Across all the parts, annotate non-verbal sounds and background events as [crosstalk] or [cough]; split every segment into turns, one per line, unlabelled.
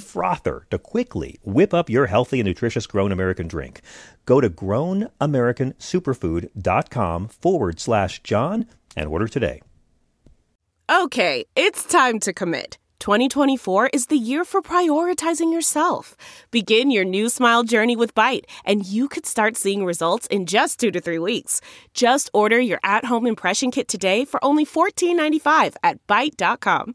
frother to quickly whip up your healthy and nutritious Grown American drink. Go to grownamericansuperfood.com forward slash John and order today.
Okay, it's time to commit. 2024 is the year for prioritizing yourself. Begin your new smile journey with Byte, and you could start seeing results in just two to three weeks. Just order your at home impression kit today for only $14.95 at Byte.com.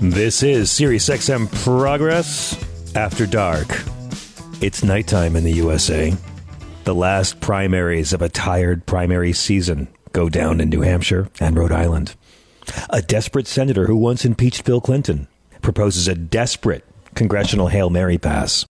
This is SiriusXM Progress After Dark. It's nighttime in the USA. The last primaries of a tired primary season go down in New Hampshire and Rhode Island. A desperate senator who once impeached Bill Clinton proposes a desperate congressional Hail Mary pass.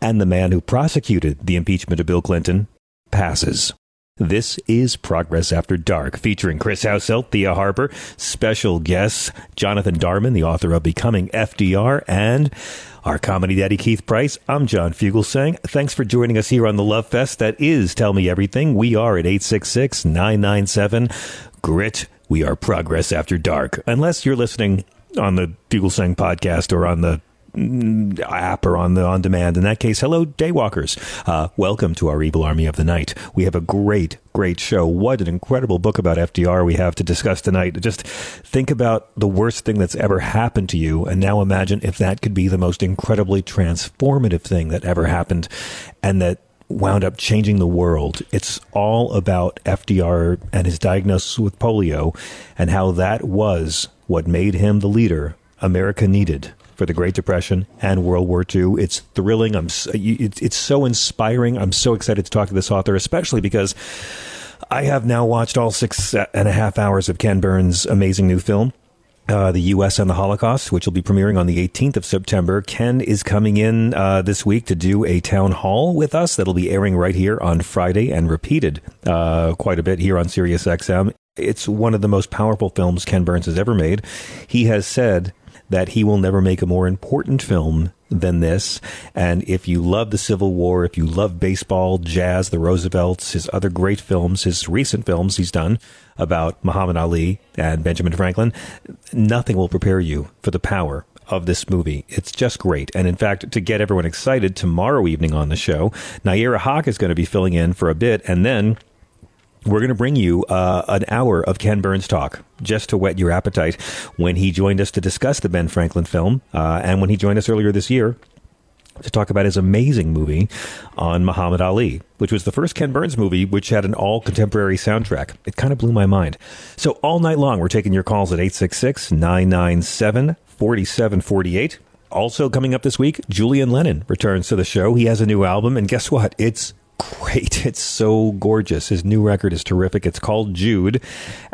And the man who prosecuted the impeachment of Bill Clinton passes. This is Progress After Dark, featuring Chris Hauselt, Thea Harper, special guests Jonathan Darman, the author of Becoming FDR, and our comedy daddy Keith Price. I'm John Fugelsang. Thanks for joining us here on the Love Fest that is Tell Me Everything. We are at 866 997 GRIT. We are Progress After Dark. Unless you're listening on the Fugelsang podcast or on the app or on the on demand. In that case, hello, daywalkers. Uh, welcome to our evil army of the night. We have a great, great show. What an incredible book about FDR we have to discuss tonight. Just think about the worst thing that's ever happened to you, and now imagine if that could be the most incredibly transformative thing that ever happened, and that wound up changing the world. It's all about FDR and his diagnosis with polio and how that was what made him the leader America needed for the Great Depression and World War II. It's thrilling. I'm. It's so inspiring. I'm so excited to talk to this author, especially because I have now watched all six and a half hours of Ken Burns' amazing new film. Uh, the U.S. and the Holocaust, which will be premiering on the 18th of September. Ken is coming in uh, this week to do a town hall with us that'll be airing right here on Friday and repeated uh, quite a bit here on Sirius XM. It's one of the most powerful films Ken Burns has ever made. He has said that he will never make a more important film than this. And if you love the Civil War, if you love baseball, jazz, the Roosevelts, his other great films, his recent films he's done about Muhammad Ali and Benjamin Franklin, nothing will prepare you for the power of this movie. It's just great. And in fact, to get everyone excited, tomorrow evening on the show, Nayyera Haq is going to be filling in for a bit. And then we're going to bring you uh, an hour of Ken Burns talk just to whet your appetite when he joined us to discuss the Ben Franklin film uh, and when he joined us earlier this year to talk about his amazing movie on Muhammad Ali, which was the first Ken Burns movie which had an all contemporary soundtrack. It kind of blew my mind. So, all night long, we're taking your calls at 866 997 4748. Also, coming up this week, Julian Lennon returns to the show. He has a new album, and guess what? It's great. It's so gorgeous. His new record is terrific. It's called Jude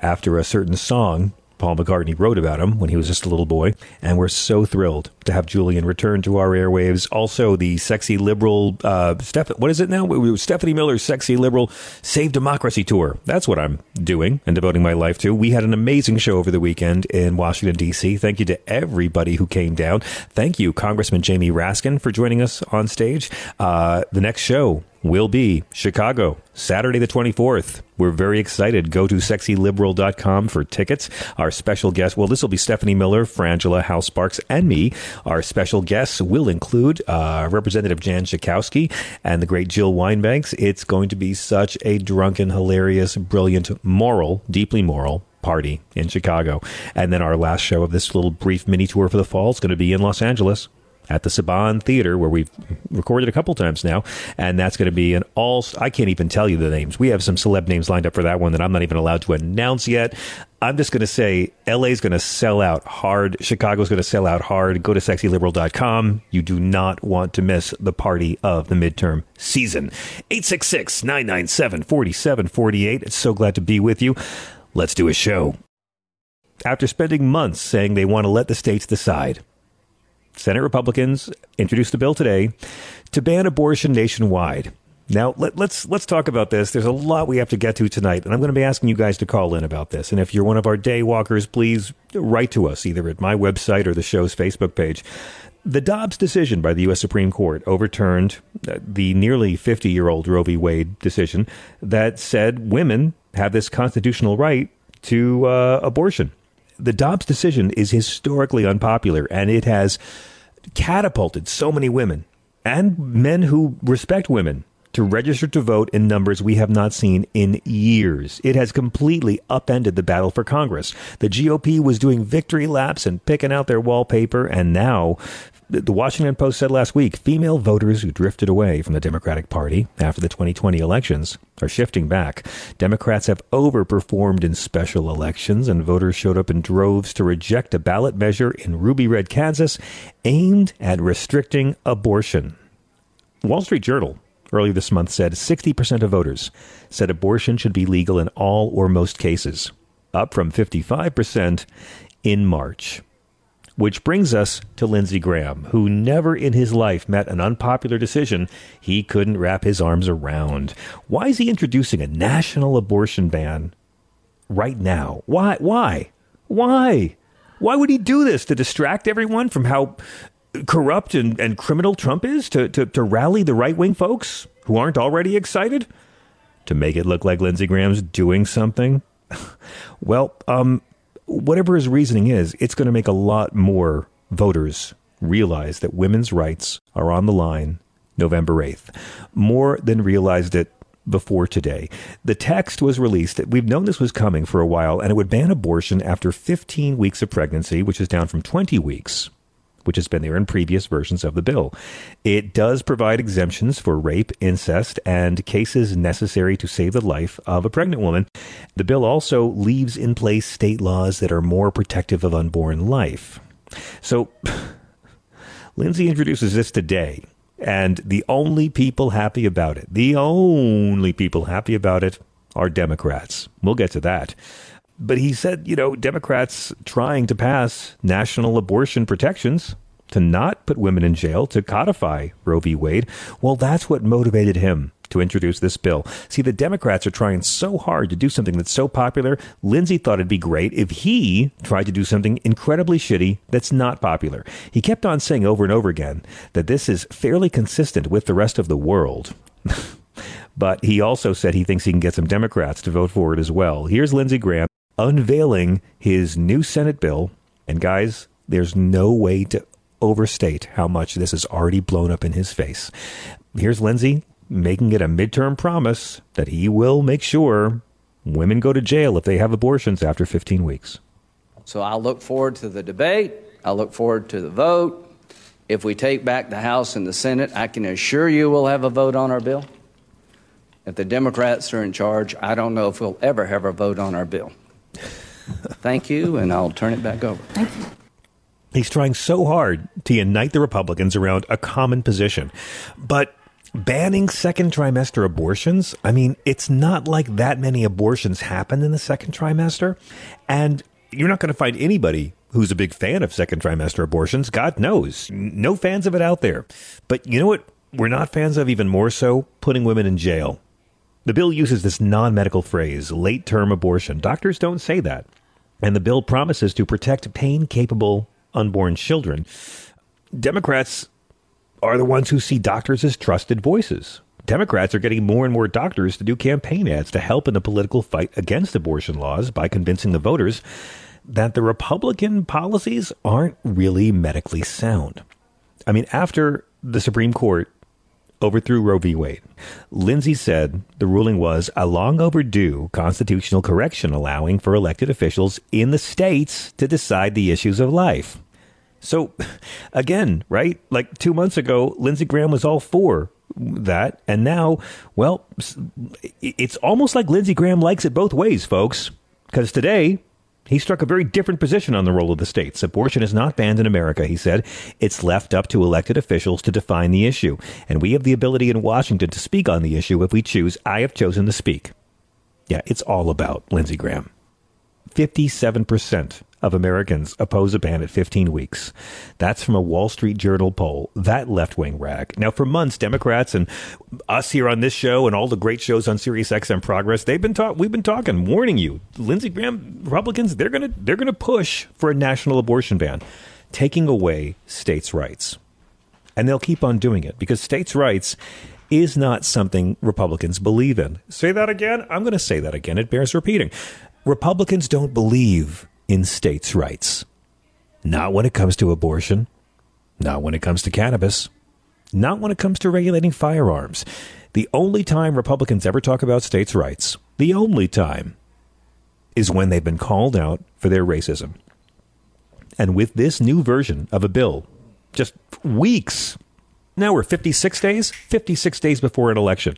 after a certain song Paul McCartney wrote about him when he was just a little boy. And we're so thrilled to have Julian return to our airwaves. Also, the sexy liberal, uh, Steph- what is it now? Stephanie Miller's sexy liberal Save Democracy tour. That's what I'm doing and devoting my life to. We had an amazing show over the weekend in Washington, D.C. Thank you to everybody who came down. Thank you, Congressman Jamie Raskin, for joining us on stage. Uh, the next show will be Chicago, Saturday the 24th. We're very excited. Go to sexyliberal.com for tickets. Our special guest, well, this will be Stephanie Miller, Frangela, Hal Sparks, and me. Our special guests will include uh, Representative Jan Schakowsky and the great Jill Wine-Banks. It's going to be such a drunken, hilarious, brilliant, moral, deeply moral party in Chicago. And then our last show of this little brief mini tour for the fall is going to be in Los Angeles at the Saban Theater, where we've recorded a couple times now, and that's going to be an all. I can't even tell you the names. We have some celeb names lined up for that one that I'm not even allowed to announce yet. I'm just going to say LA's going to sell out hard. Chicago's going to sell out hard. Go to sexyliberal.com. You do not want to miss the party of the midterm season. 866 997 4748. It's so glad to be with you. Let's do a show. After spending months saying they want to let the states decide, Senate Republicans introduced a bill today to ban abortion nationwide. Now let, us let's, let's talk about this. There's a lot we have to get to tonight, and I'm going to be asking you guys to call in about this. And if you're one of our day walkers, please write to us either at my website or the show's Facebook page. The Dobbs decision by the U.S. Supreme Court overturned uh, the nearly 50 year old Roe v. Wade decision that said women have this constitutional right to uh, abortion. The Dobbs decision is historically unpopular, and it has catapulted so many women and men who respect women to register to vote in numbers we have not seen in years. It has completely upended the battle for Congress. The GOP was doing victory laps and picking out their wallpaper, and now the Washington Post said last week female voters who drifted away from the Democratic Party after the 2020 elections are shifting back. Democrats have overperformed in special elections, and voters showed up in droves to reject a ballot measure in ruby red Kansas aimed at restricting abortion. Wall Street Journal earlier this month said 60% of voters said abortion should be legal in all or most cases, up from 55% in March. Which brings us to Lindsey Graham, who never in his life met an unpopular decision he couldn't wrap his arms around. Why is he introducing a national abortion ban right now? Why? Why? Why? Why would he do this? To distract everyone from how corrupt and, and criminal Trump is? To, to, to rally the right wing folks who aren't already excited? To make it look like Lindsey Graham's doing something? [laughs] well, um, whatever his reasoning is, it's going to make a lot more voters realize that women's rights are on the line November 8th, more than realized it before today. The text was released. We've known this was coming for a while, and it would ban abortion after 15 weeks of pregnancy, which is down from 20 weeks which has been there in previous versions of the bill. It does provide exemptions for rape, incest, and cases necessary to save the life of a pregnant woman. The bill also leaves in place state laws that are more protective of unborn life. So, [sighs] Lindsey introduces this today, and the only people happy about it, the only people happy about it are Democrats. We'll get to that. But he said, you know, Democrats trying to pass national abortion protections to not put women in jail, to codify Roe v. Wade, well, that's what motivated him to introduce this bill. See, the Democrats are trying so hard to do something that's so popular. Lindsey thought it'd be great if he tried to do something incredibly shitty that's not popular. He kept on saying over and over again that this is fairly consistent with the rest of the world. [laughs] but he also said he thinks he can get some Democrats to vote for it as well. Here's Lindsey Graham unveiling his new Senate bill. And guys, there's no way to overstate how much this has already blown up in his face. Here's Lindsey making it a midterm promise that he will make sure women go to jail if they have abortions after 15 weeks.
So I look forward to the debate. I look forward to the vote. If we take back the House and the Senate, I can assure you we'll have a vote on our bill. If the Democrats are in charge, I don't know if we'll ever have a vote on our bill. Thank you, and I'll turn it back over.
Thank you.
He's trying so hard to unite the Republicans around a common position. But banning second trimester abortions, I mean, it's not like that many abortions happen in the second trimester. And you're not going to find anybody who's a big fan of second trimester abortions. God knows. No fans of it out there. But you know what? We're not fans of even more so putting women in jail. The bill uses this non medical phrase, late term abortion. Doctors don't say that. And the bill promises to protect pain capable unborn children. Democrats are the ones who see doctors as trusted voices. Democrats are getting more and more doctors to do campaign ads to help in the political fight against abortion laws by convincing the voters that the Republican policies aren't really medically sound. I mean, after the Supreme Court overthrew Roe v. Wade, Lindsey said the ruling was a long overdue constitutional correction allowing for elected officials in the states to decide the issues of life. So, [laughs] again, right? Like two months ago, Lindsey Graham was all for that. And now, well, it's almost like Lindsey Graham likes it both ways, folks. Because today, he struck a very different position on the role of the states. Abortion is not banned in America, he said. It's left up to elected officials to define the issue. And we have the ability in Washington to speak on the issue if we choose. I have chosen to speak. Yeah, it's all about Lindsey Graham. 57% of Americans oppose a ban at 15 weeks. That's from a Wall Street Journal poll, that left wing rag. Now, for months, Democrats and us here on this show and all the great shows on Sirius XM Progress, they've been talking, we've been talking, warning you, Lindsey Graham, Republicans, they're going to, they're going to push for a national abortion ban, taking away states' rights. And they'll keep on doing it because states' rights is not something Republicans believe in. Say that again? I'm going to say that again. It bears repeating. Republicans don't believe in states' rights. Not when it comes to abortion, not when it comes to cannabis, not when it comes to regulating firearms. The only time Republicans ever talk about states' rights, the only time, is when they've been called out for their racism. And with this new version of a bill, just weeks, now we're 56 days, 56 days before an election,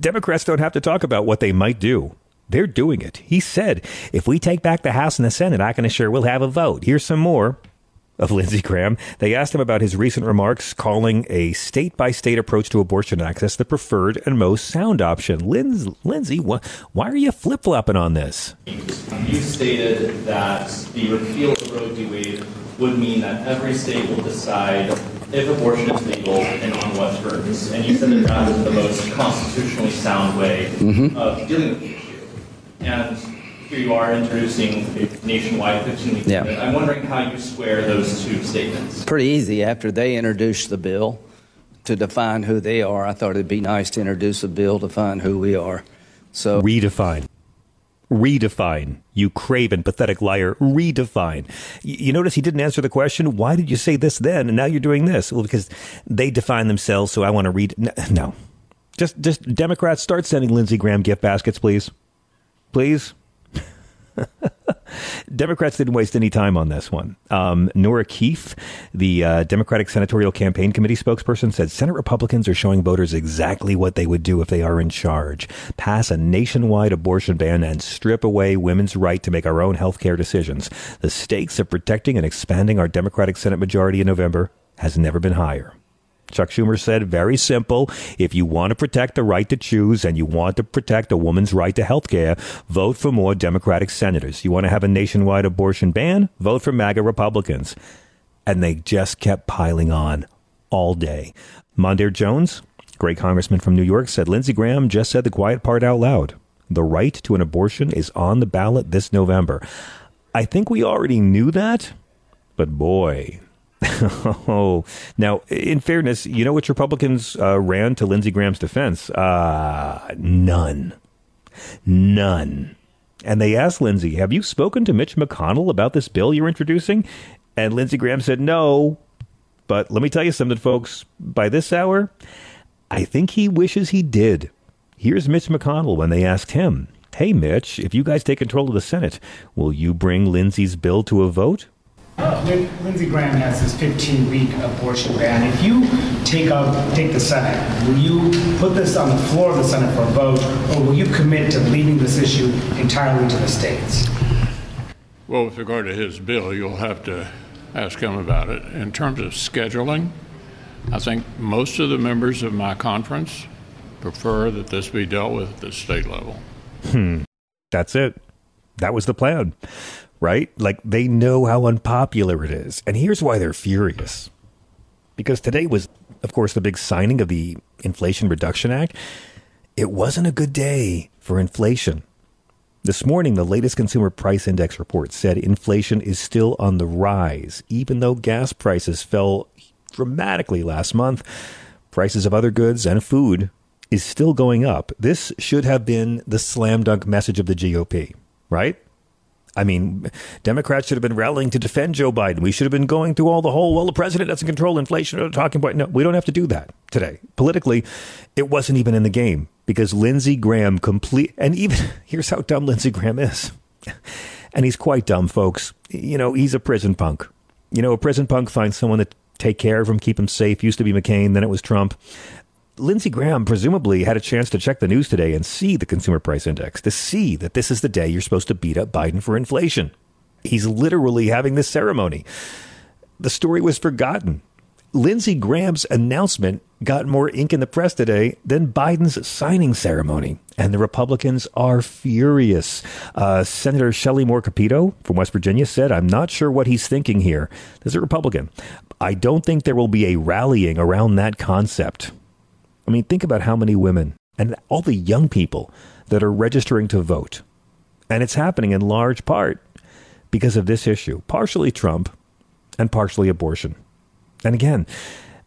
Democrats don't have to talk about what they might do they're doing it. He said, if we take back the House and the Senate, I can assure we'll have a vote. Here's some more of Lindsey Graham. They asked him about his recent remarks calling a state by state approach to abortion access the preferred and most sound option. Linds- Lindsey, wh- why are you flip flopping on this?
You stated that the repeal of Roe v. Wade would mean that every state will decide if abortion is legal and on what terms. And you said that that was the most constitutionally sound way mm-hmm. of dealing with the issue. And here you are introducing a nationwide 15 week yeah. I'm wondering how you square those two statements.
Pretty easy. After they introduced the bill to define who they are, I thought it'd be nice to introduce a bill to define who we are. So
redefine. Redefine, you craven, pathetic liar. Redefine. You notice he didn't answer the question. Why did you say this then, and now you're doing this? Well, because they define themselves. So I want to read. No, just just Democrats start sending Lindsey Graham gift baskets, please please. [laughs] Democrats didn't waste any time on this one. Um, Nora Keefe, the uh, Democratic Senatorial Campaign Committee spokesperson, said Senate Republicans are showing voters exactly what they would do if they are in charge pass a nationwide abortion ban and strip away women's right to make our own health care decisions. The stakes of protecting and expanding our Democratic Senate majority in November has never been higher. Chuck Schumer said, very simple. If you want to protect the right to choose and you want to protect a woman's right to health care, vote for more Democratic senators. You want to have a nationwide abortion ban? Vote for MAGA Republicans. And they just kept piling on all day. Mondaire Jones, great congressman from New York, said Lindsey Graham just said the quiet part out loud. The right to an abortion is on the ballot this November. I think we already knew that, but boy, [laughs] oh, now, in fairness, you know which Republicans uh, ran to Lindsey Graham's defense? Uh, none. None. And they asked Lindsey, Have you spoken to Mitch McConnell about this bill you're introducing? And Lindsey Graham said, No. But let me tell you something, folks. By this hour, I think he wishes he did. Here's Mitch McConnell when they asked him, Hey, Mitch, if you guys take control of the Senate, will you bring Lindsey's bill to a vote?
Lindsey Graham has this 15-week abortion ban. If you take up take the Senate, will you put this on the floor of the Senate for a vote, or will you commit to leaving this issue entirely to the states?
Well, with regard to his bill, you'll have to ask him about it. In terms of scheduling, I think most of the members of my conference prefer that this be dealt with at the state level.
Hmm. That's it. That was the plan right? Like they know how unpopular it is. And here's why they're furious. Because today was, of course, the big signing of the Inflation Reduction Act. It wasn't a good day for inflation. This morning, the latest consumer price index report said inflation is still on the rise, even though gas prices fell dramatically last month. Prices of other goods and food is still going up. This should have been the slam dunk message of the GOP, right? I mean, Democrats should have been rallying to defend Joe Biden. We should have been going through all the whole, well, the president doesn't control inflation or talking point. No, we don't have to do that today. Politically, it wasn't even in the game because Lindsey Graham complete, and even [laughs] here's how dumb Lindsey Graham is. [laughs] And he's quite dumb, folks. You know, he's a prison punk. You know, a prison punk finds someone to take care of him, keep him safe. Used to be McCain, then it was Trump. Lindsey Graham presumably had a chance to check the news today and see the consumer price index, to see that this is the day you're supposed to beat up Biden for inflation. He's literally having this ceremony. The story was forgotten. Lindsey Graham's announcement got more ink in the press today than Biden's signing ceremony. And the Republicans are furious. Uh, Senator Shelley Moore Capito from West Virginia said, I'm not sure what he's thinking here. This is a Republican. I don't think there will be a rallying around that concept. I mean, think about how many women and all the young people that are registering to vote. And it's happening in large part because of this issue, partially Trump and partially abortion. And again,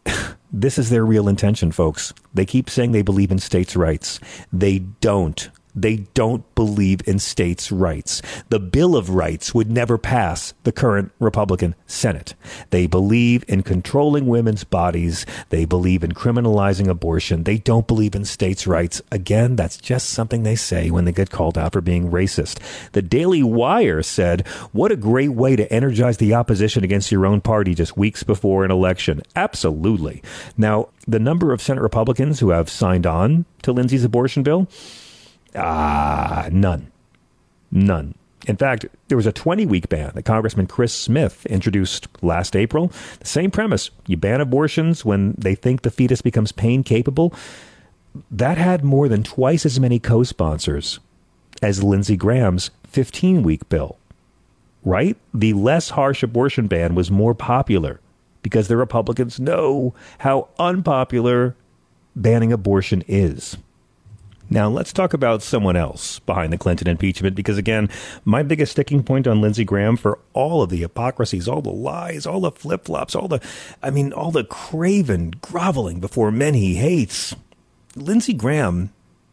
[laughs] this is their real intention, folks. They keep saying they believe in states' rights. They don't. They don't believe in states' rights. The Bill of Rights would never pass the current Republican Senate. They believe in controlling women's bodies. They believe in criminalizing abortion. They don't believe in states' rights. Again, that's just something they say when they get called out for being racist. The Daily Wire said, What a great way to energize the opposition against your own party just weeks before an election. Absolutely. Now, the number of Senate Republicans who have signed on to Lindsey's abortion bill, Ah, none. None. In fact, there was a 20 week ban that Congressman Chris Smith introduced last April. The same premise you ban abortions when they think the fetus becomes pain capable. That had more than twice as many co sponsors as Lindsey Graham's 15 week bill. Right? The less harsh abortion ban was more popular because the Republicans know how unpopular banning abortion is. Now, let's talk about someone else behind the Clinton impeachment because, again, my biggest sticking point on Lindsey Graham for all of the hypocrisies, all the lies, all the flip flops, all the, I mean, all the craven groveling before men he hates. Lindsey Graham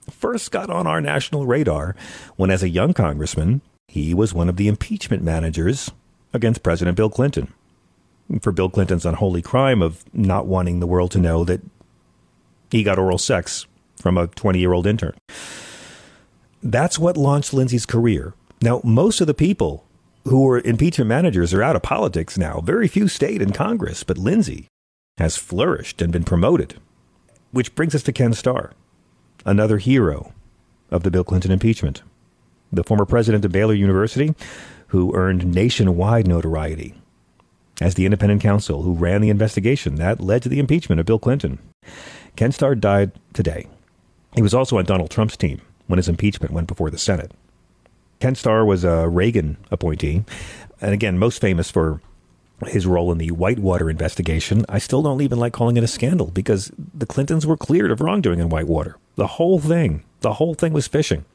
first got on our national radar when, as a young congressman, he was one of the impeachment managers against President Bill Clinton for Bill Clinton's unholy crime of not wanting the world to know that he got oral sex from a 20 year old intern. That's what launched Lindsey's career. Now, most of the people who were impeachment managers are out of politics now. Very few stayed in Congress, but Lindsey has flourished and been promoted. Which brings us to Ken Starr, another hero of the Bill Clinton impeachment. The former president of Baylor University, who earned nationwide notoriety as the independent counsel who ran the investigation that led to the impeachment of Bill Clinton. Ken Starr died today he was also on Donald Trump's team when his impeachment went before the Senate. Ken Starr was a Reagan appointee, and again, most famous for his role in the Whitewater investigation. I still don't even like calling it a scandal because the Clintons were cleared of wrongdoing in Whitewater. The whole thing, the whole thing was fishing.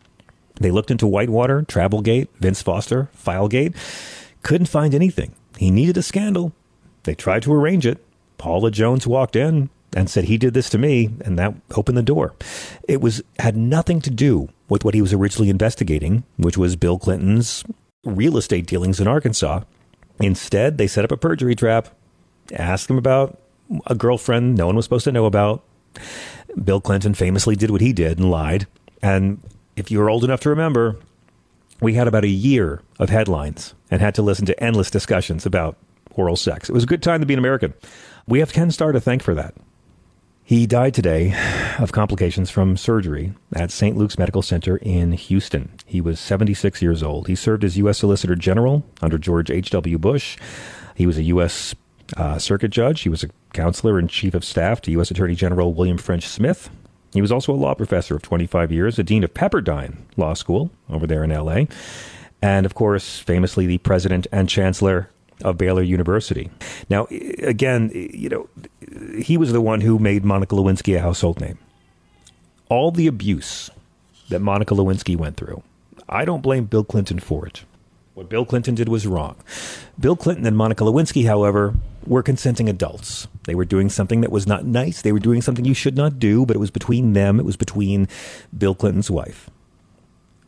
They looked into Whitewater, Travelgate, Vince Foster, Filegate, couldn't find anything. He needed a scandal. They tried to arrange it. Paula Jones walked in, and said he did this to me and that opened the door. It was had nothing to do with what he was originally investigating which was bill clinton's real estate dealings in arkansas. Instead they set up a perjury trap asked him about a girlfriend no one was supposed to know about. Bill clinton famously did what he did and lied. And if you're old enough to remember we had about a year of headlines and had to listen to endless discussions about oral sex. It was a good time to be an american. We have ken starr to thank for that he died today of complications from surgery at St. Luke's Medical Center in Houston. He was 76 years old. He served as U.S. Solicitor General under George H.W. Bush. He was a U.S. Uh, circuit judge. He was a counselor and chief of staff to U.S. Attorney General William French Smith. He was also a law professor of 25 years, a dean of Pepperdine Law School over there in L.A., and of course, famously the president and chancellor of Baylor University. Now, again, you know, he was the one who made Monica Lewinsky a household name. All the abuse that Monica Lewinsky went through, I don't blame Bill Clinton for it. What Bill Clinton did was wrong. Bill Clinton and Monica Lewinsky, however, were consenting adults. They were doing something that was not nice. They were doing something you should not do, but it was between them. It was between Bill Clinton's wife.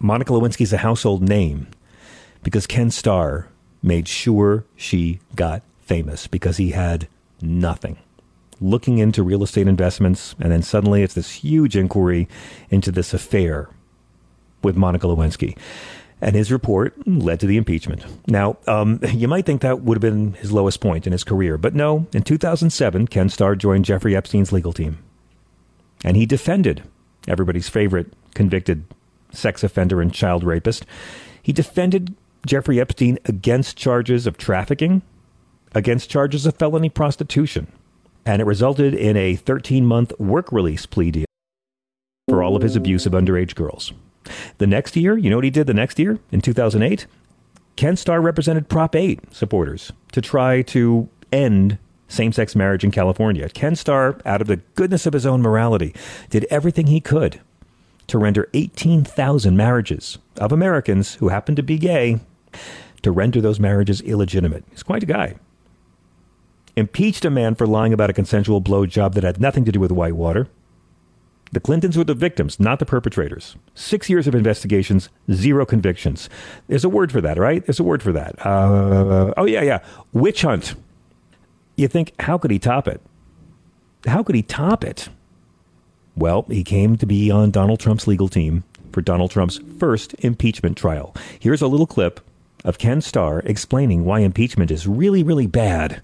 Monica Lewinsky's a household name because Ken Starr made sure she got famous because he had nothing. Looking into real estate investments, and then suddenly it's this huge inquiry into this affair with Monica Lewinsky. And his report led to the impeachment. Now, um, [laughs] you might think that would have been his lowest point in his career, but no. In 2007, Ken Starr joined Jeffrey Epstein's legal team. And he defended everybody's favorite convicted sex offender and child rapist. He defended Jeffrey Epstein against charges of trafficking, against charges of felony prostitution, and it resulted in a 13 month work release plea deal for all of his abuse of underage girls. The next year, you know what he did the next year? In 2008, Ken Starr represented Prop 8 supporters to try to end same sex marriage in California. Ken Starr, out of the goodness of his own morality, did everything he could to render 18,000 marriages of Americans who happened to be gay to render those marriages illegitimate. He's quite a guy. Impeached a man for lying about a consensual blowjob that had nothing to do with Whitewater. The Clintons were the victims, not the perpetrators. Six years of investigations, zero convictions. There's a word for that, right? There's a word for that. Uh, oh, yeah, yeah. Witch hunt. You think, how could he top it? How could he top it? Well, he came to be on Donald Trump's legal team for Donald Trump's first impeachment trial. Here's a little clip of Ken Starr explaining why impeachment is really, really bad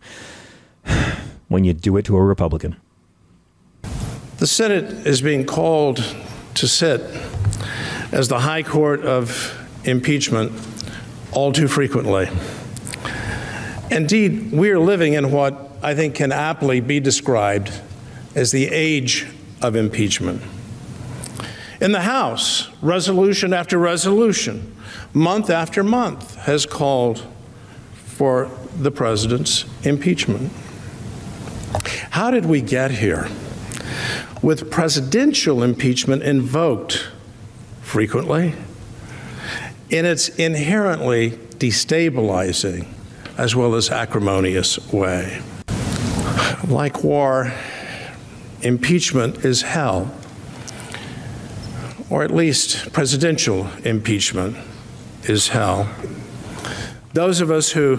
[sighs] when you do it to a Republican.
The Senate is being called to sit as the high court of impeachment all too frequently. Indeed, we are living in what I think can aptly be described as the age of impeachment. In the House, resolution after resolution, month after month, has called for the president's impeachment. How did we get here? With presidential impeachment invoked frequently in its inherently destabilizing as well as acrimonious way. Like war, impeachment is hell, or at least presidential impeachment is hell. Those of us who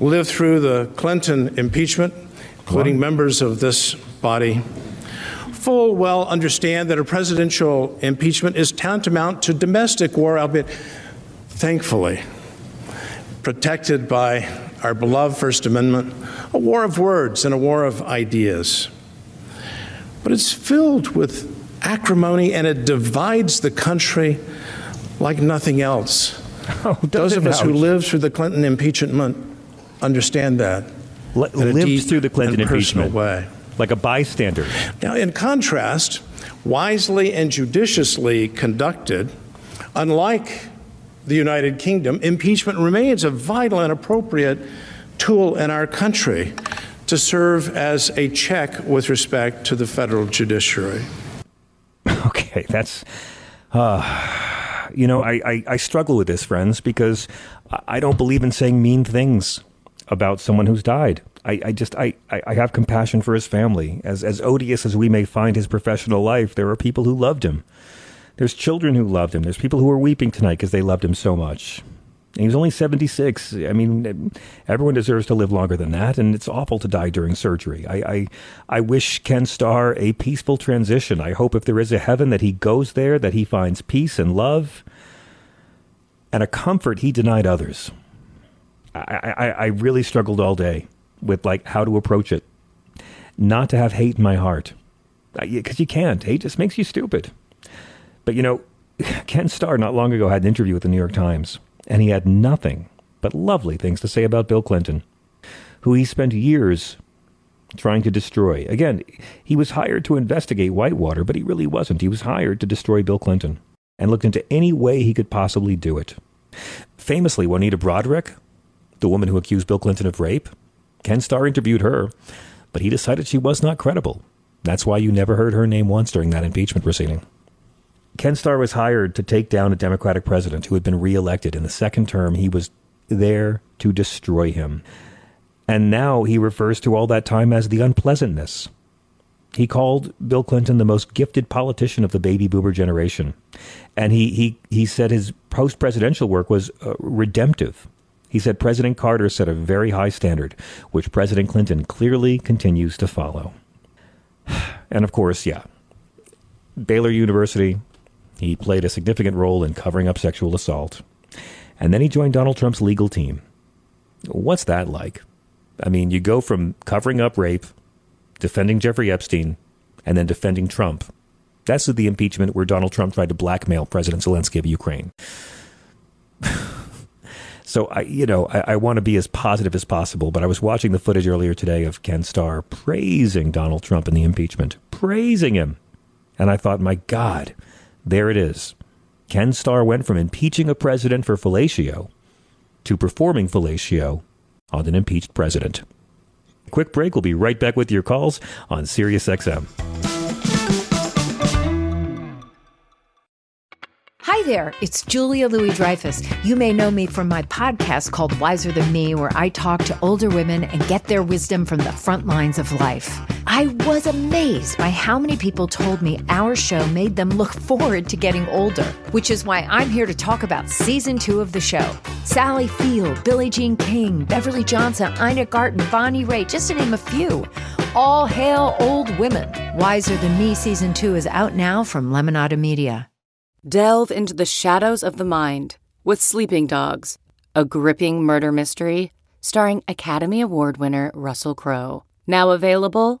lived through the Clinton impeachment, including members of this body, full well understand that a presidential impeachment is tantamount to domestic war, albeit thankfully protected by our beloved First Amendment, a war of words and a war of ideas but it's filled with acrimony and it divides the country like nothing else. [laughs] Oh, Those of us who lived through the Clinton impeachment understand that.
L- lived through the Clinton impeachment way. Like a bystander.
Now, in contrast, wisely and judiciously conducted, unlike the United Kingdom, impeachment remains a vital and appropriate tool in our country to serve as a check with respect to the federal judiciary. [laughs]
Okay, that's. Uh, you know, I, I, I struggle with this, friends, because I don't believe in saying mean things about someone who's died. I, I just I, I have compassion for his family. As as odious as we may find his professional life, there are people who loved him. There's children who loved him. There's people who are weeping tonight because they loved him so much. He was only 76. I mean, everyone deserves to live longer than that, and it's awful to die during surgery. I, I, I wish Ken Starr a peaceful transition. I hope if there is a heaven that he goes there, that he finds peace and love and a comfort he denied others. I, I, I really struggled all day with like how to approach it. Not to have hate in my heart, because you can't. Hate just makes you stupid. But you know, [laughs] Ken Starr not long ago had an interview with the New York Times and he had nothing but lovely things to say about Bill Clinton, who he spent years trying to destroy. Again, he was hired to investigate Whitewater, but he really wasn't. He was hired to destroy Bill Clinton and looked into any way he could possibly do it. Famously, Juanita Broaddrick, the woman who accused Bill Clinton of rape, Ken Starr interviewed her, but he decided she was not credible. That's why you never heard her name once during that impeachment proceeding. Ken Starr was hired to take down a Democratic president who had been reelected. In the second term, he was there to destroy him. And now he refers to all that time as the unpleasantness. He called Bill Clinton the most gifted politician of the baby boomer generation. And he, he, he said his post presidential work was uh, redemptive. He said President Carter set a very high standard, which President Clinton clearly continues to follow. [sighs] And of course, yeah, Baylor University, he played a significant role in covering up sexual assault. And then he joined Donald Trump's legal team. What's that like? I mean, you go from covering up rape, defending Jeffrey Epstein, and then defending Trump. That's the impeachment where Donald Trump tried to blackmail President Zelensky of Ukraine. [sighs] so I, you know, I, I want to be as positive as possible, but I was watching the footage earlier today of Ken Starr praising Donald Trump in the impeachment, praising him, and I thought, my God, there it is. Ken Starr went from impeaching a president for fellatio to performing fellatio on an impeached president. Quick break. We'll be right back with your calls on SiriusXM.
Hi there, it's Julia Louis Dreyfus. You may know me from my podcast called Wiser Than Me, where I talk to older women and get their wisdom from the front lines of life. I was amazed by how many people told me our show made them look forward to getting older, which is why I'm here to talk about season two of the show. Sally Field, Billie Jean King, Beverly Johnson, Ina Garten, Bonnie Raitt, just to name a few. All hail old women. Wiser Than Me season two is out now from Lemonada Media.
Delve into the shadows of the mind with Sleeping Dogs, a gripping murder mystery starring Academy Award winner Russell Crowe. Now available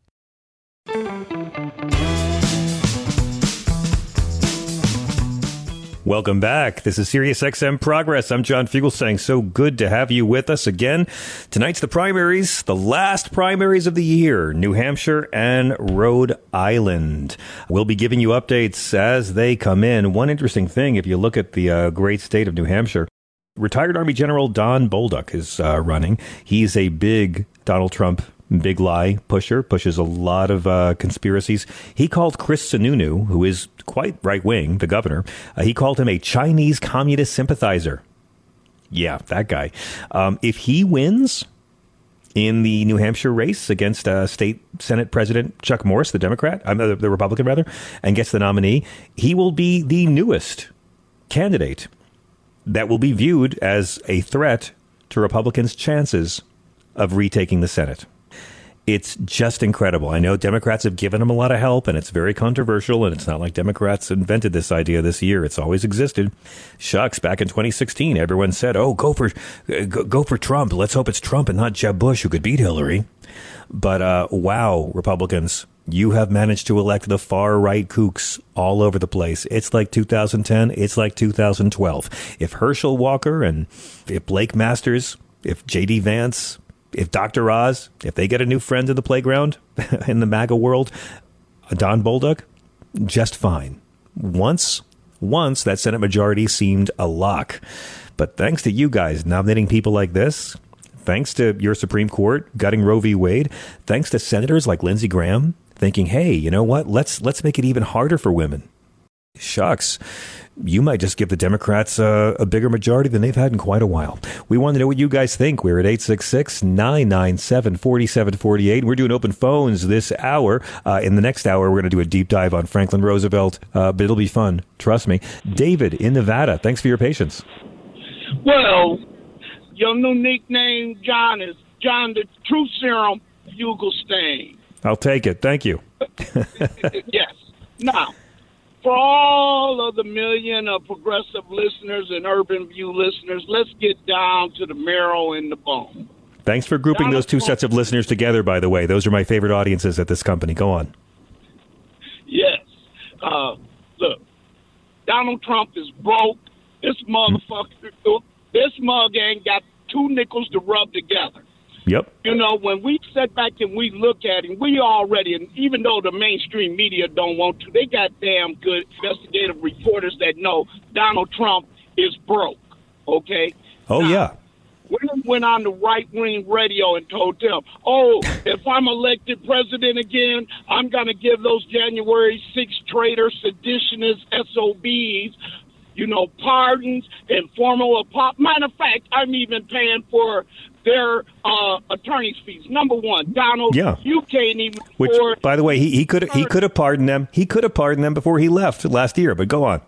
Welcome back. This is SiriusXM Progress. I'm John Fugelsang. So good to have you with us again. Tonight's the primaries, the last primaries of the year, New Hampshire and Rhode Island. We'll be giving you updates as they come in. One interesting thing, if you look at the uh, great state of New Hampshire, retired Army General Don Bolduc is uh, running. He's a big Donald Trump big lie pusher, pushes a lot of uh, conspiracies. He called Chris Sununu, who is quite right wing, the governor, uh, he called him a Chinese communist sympathizer. Yeah, that guy. Um, if he wins in the New Hampshire race against uh, state Senate President Chuck Morse, the Democrat, I'm uh, the Republican rather, and gets the nominee, he will be the newest candidate that will be viewed as a threat to Republicans' chances of retaking the Senate it's just incredible. I know Democrats have given him a lot of help, and it's very controversial. And it's not like Democrats invented this idea this year; it's always existed. Shucks, back in 2016, everyone said, "Oh, go for go, for Trump. Let's hope it's Trump and not Jeb Bush who could beat Hillary." But uh, wow, Republicans, you have managed to elect the far right kooks all over the place. It's like 2010. It's like 2012. If Herschel Walker and if Blake Masters, if J.D. Vance, if Dr. Oz, if they get a new friend in the playground [laughs] in the MAGA world, Don Bolduc, just fine. Once, once that Senate majority seemed a lock. But thanks to you guys nominating people like this, thanks to your Supreme Court gutting Roe v. Wade, thanks to senators like Lindsey Graham thinking, hey, you know what? Let's let's make it even harder for women. Shucks you might just give the Democrats uh, a bigger majority than they've had in quite a while. We want to know what you guys think. We're at 866 997 4748. We're doing open phones this hour. Uh, in the next hour, we're going to do a deep dive on Franklin Roosevelt, uh, but it'll be fun. Trust me. David in Nevada, thanks for your patience.
Well, your new nickname, John, is John the Truth Serum Fugelsang.
I'll take it. Thank you. [laughs] [laughs]
yes. Now, for all of the million of progressive listeners and urban view listeners, let's get down to the marrow and the bone.
Thanks for grouping those two sets of listeners together, by the way. Those are my favorite audiences at this company. Go on.
Yes. Uh, look, Donald Trump is broke. This motherfucker, this mug ain't got two nickels to rub together.
Yep.
You know, when we sit back and we look at it, we already, and even though the mainstream media don't want to, they got damn good investigative reporters that know Donald Trump is broke. Okay.
Oh, yeah.
Women went on the right wing radio and told them, oh, if I'm elected president again, I'm going to give those January 6 traitors, seditionists, SOBs, you know, pardons and formal apologies. Matter of fact, I'm even paying for their uh, attorney's fees. Number one, Donald,
Yeah.
you can't even
Which, by the way, he, he could he could have pardoned them. He could have pardoned them before he left last year. But go on.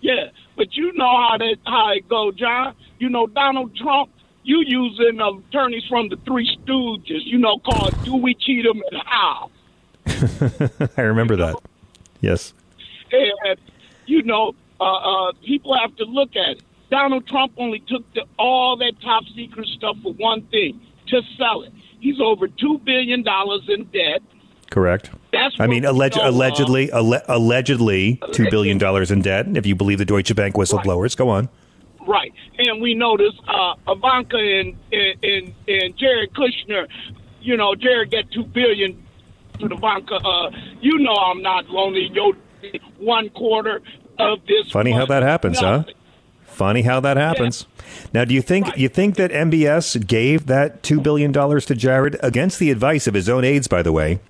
Yeah, but you know how that how it go, John. You know Donald Trump. You using attorneys from the Three Stooges. You know called Do We Cheat Cheatham, and Howe. [laughs]
I remember that. Yes.
And you know, uh, uh, people have to look at it. Donald Trump only took the, all that top secret stuff for one thing: to sell it. He's over two billion dollars in debt.
Correct.
That's
I mean, alleged, allegedly, alle- allegedly, two billion dollars in debt. If you believe the Deutsche Bank whistleblowers, go on.
Right, and we notice uh, Ivanka and, and and Jared Kushner. You know, Jared got two billion to Ivanka. Uh, you know, I'm not only your one quarter of this.
Funny how that happens, huh? Funny how that happens. Now, do you think you think that MBS gave that two billion dollars to Jared against the advice of his own aides? By the way,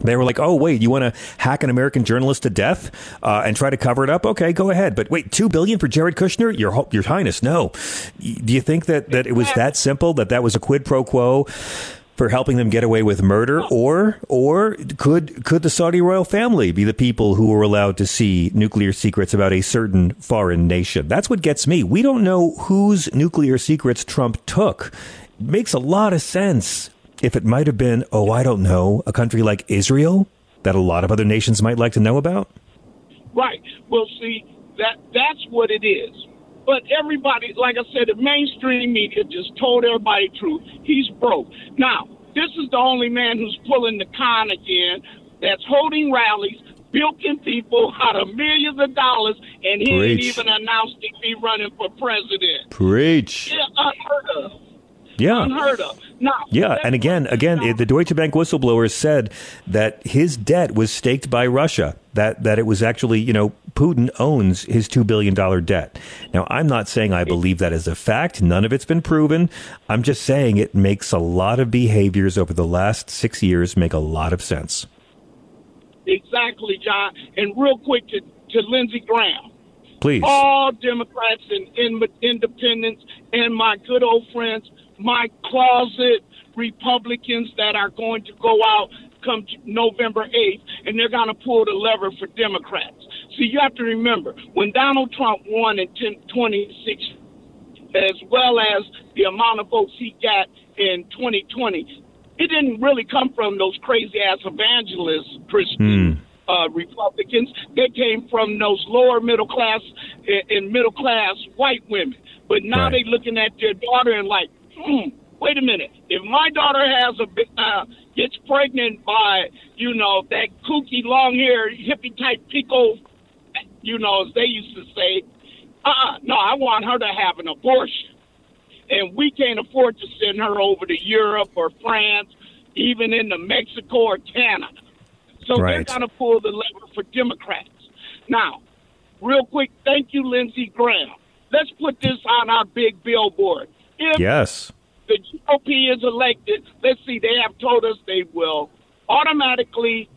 they were like, "Oh, wait, you want to hack an American journalist to death uh, and try to cover it up? Okay, go ahead. But wait, two billion for Jared Kushner? Your Your Highness, no. Do you think that that it was that simple? That that was a quid pro quo? For helping them get away with murder, or or could could the Saudi royal family be the people who were allowed to see nuclear secrets about a certain foreign nation? That's what gets me. We don't know whose nuclear secrets Trump took. Makes a lot of sense if it might have been, oh, I don't know, a country like Israel that a lot of other nations might like to know about.
Right. Well, see that that's what it is. But everybody, like I said, the mainstream media just told everybody the truth. He's broke. Now, this is the only man who's pulling the con again. That's holding rallies, bilking people out of millions of dollars, and he ain't
Preach.
even announced he'd be running for president.
Preach.
Yeah, unheard of.
Yeah.
Unheard of.
Yeah, and again, again, the Deutsche Bank whistleblowers said that his debt was staked by Russia. That that it was actually, you know, Putin owns his two billion dollar debt. Now, I'm not saying I believe that as a fact. None of it's been proven. I'm just saying it makes a lot of behaviors over the last six years make a lot of sense.
Exactly, John. And real quick to, to Lindsey Graham.
Please.
All Democrats and in, independents and my good old friends, my closet Republicans that are going to go out come November 8th, and they're going to pull the lever for Democrats. See, you have to remember, when Donald Trump won in 10, 2016, as well as the amount of votes he got in 2020, it didn't really come from those crazy ass evangelists, Christian uh, Republicans. They came from those lower middle class and, and middle class white women. But now
Right.
they looking at their daughter and like, hmm, wait a minute. If my daughter has a uh, gets pregnant by you know that kooky long hair hippie type pico, you know as they used to say, uh, uh no, I want her to have an abortion and we can't afford to send her over to Europe or France, even into Mexico or Canada. So they're going to pull the lever for Democrats. Now, real quick, thank you, Lindsey Graham. Let's put this on our big billboard. If
Yes.
the GOP is elected, let's see, they have told us they will automatically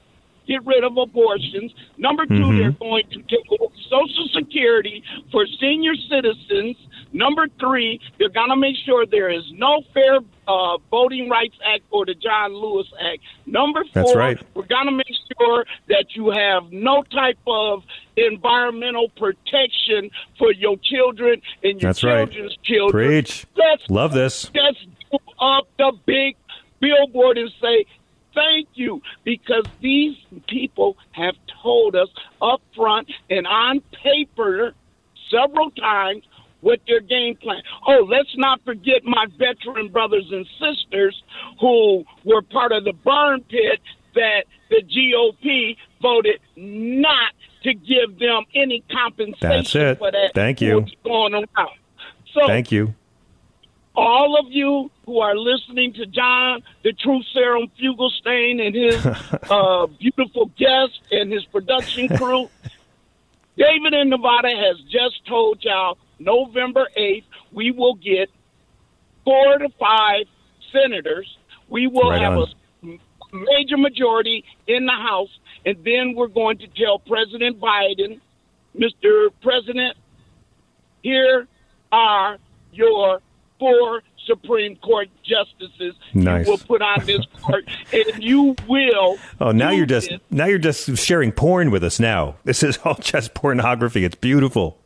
get rid of abortions. Number 2 they
Mhm.
they're going to take away Social Security for senior citizens. Number three, they're going to make sure there is no Fair uh, Voting Rights Act or the John Lewis Act. Number four,
That's right.
we're going to make sure that you have no type of environmental protection for your children and your
That's right.
children's children.
Preach.
Let's
Love this.
just go up the big billboard and say thank you because these people have told us up front and on paper several times what their game plan. Oh, let's not forget my veteran brothers and sisters who were part of the burn pit that the GOP voted not to give them any compensation
That's it.
for that.
Thank you.
Going around. So
Thank you.
All of you who are listening to John, the Truth Serum Fugelsang, and his [laughs] uh, beautiful guest and his production crew, [laughs] David in Nevada has just told y'all November 8th, we will get four to five senators. We will
Right
have
on.
a major majority in the House, and then we're going to tell President Biden, Mr. President, here are your four Supreme Court justices
Nice.
you will put on this court, and you will.
Oh, now you're just now you're just sharing porn with us. Now this is all just pornography. It's beautiful.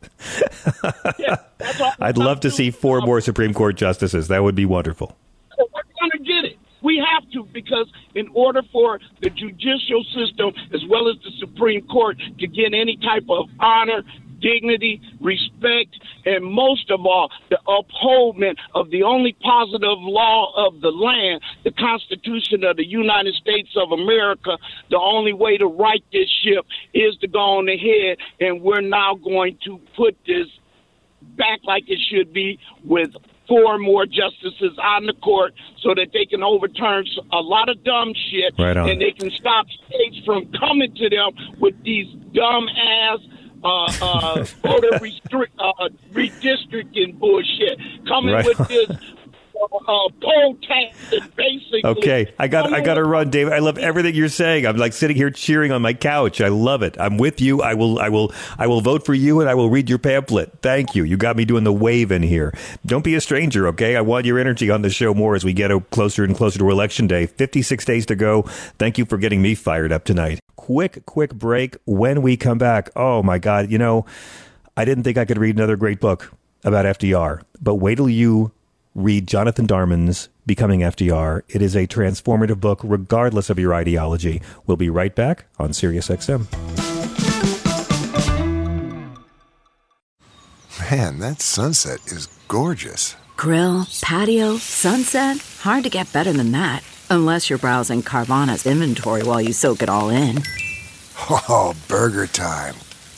That's all [laughs]
I'd love to see four more Supreme Court justices. That would be wonderful.
We're going to get it. We have to because in order for the judicial system as well as the Supreme Court to get any type of honor, dignity, respect, and most of all, the upholdment of the only positive law of the land, the Constitution of the United States of America, the only way to right this ship is to go on ahead, and we're now going to put this back like it should be with four more justices on the court so that they can overturn a lot of dumb shit
Right
and they can stop states from coming to them with these dumb ass uh, uh, voter restrict, uh, redistricting bullshit. Coming
Right.
with this basically
Okay, I got I got to run, David. I love everything you're saying. I'm like sitting here cheering on my couch. I love it. I'm with you. I will I will I will vote for you and I will read your pamphlet. Thank you. You got me doing the wave in here. Don't be a stranger, okay? I want your energy on the show more as we get closer and closer to election day. 56 days to go. Thank you for getting me fired up tonight. Quick quick break when we come back. Oh my god, you know, I didn't think I could read another great book about FDR, but wait till you read Jonathan Darman's Becoming FDR. It is a transformative book, regardless of your ideology. We'll be right back on SiriusXM.
Man, that sunset is gorgeous.
Grill, patio, sunset. Hard to get better than that. Unless you're browsing Carvana's inventory while you soak it all in. [laughs]
Oh, burger time.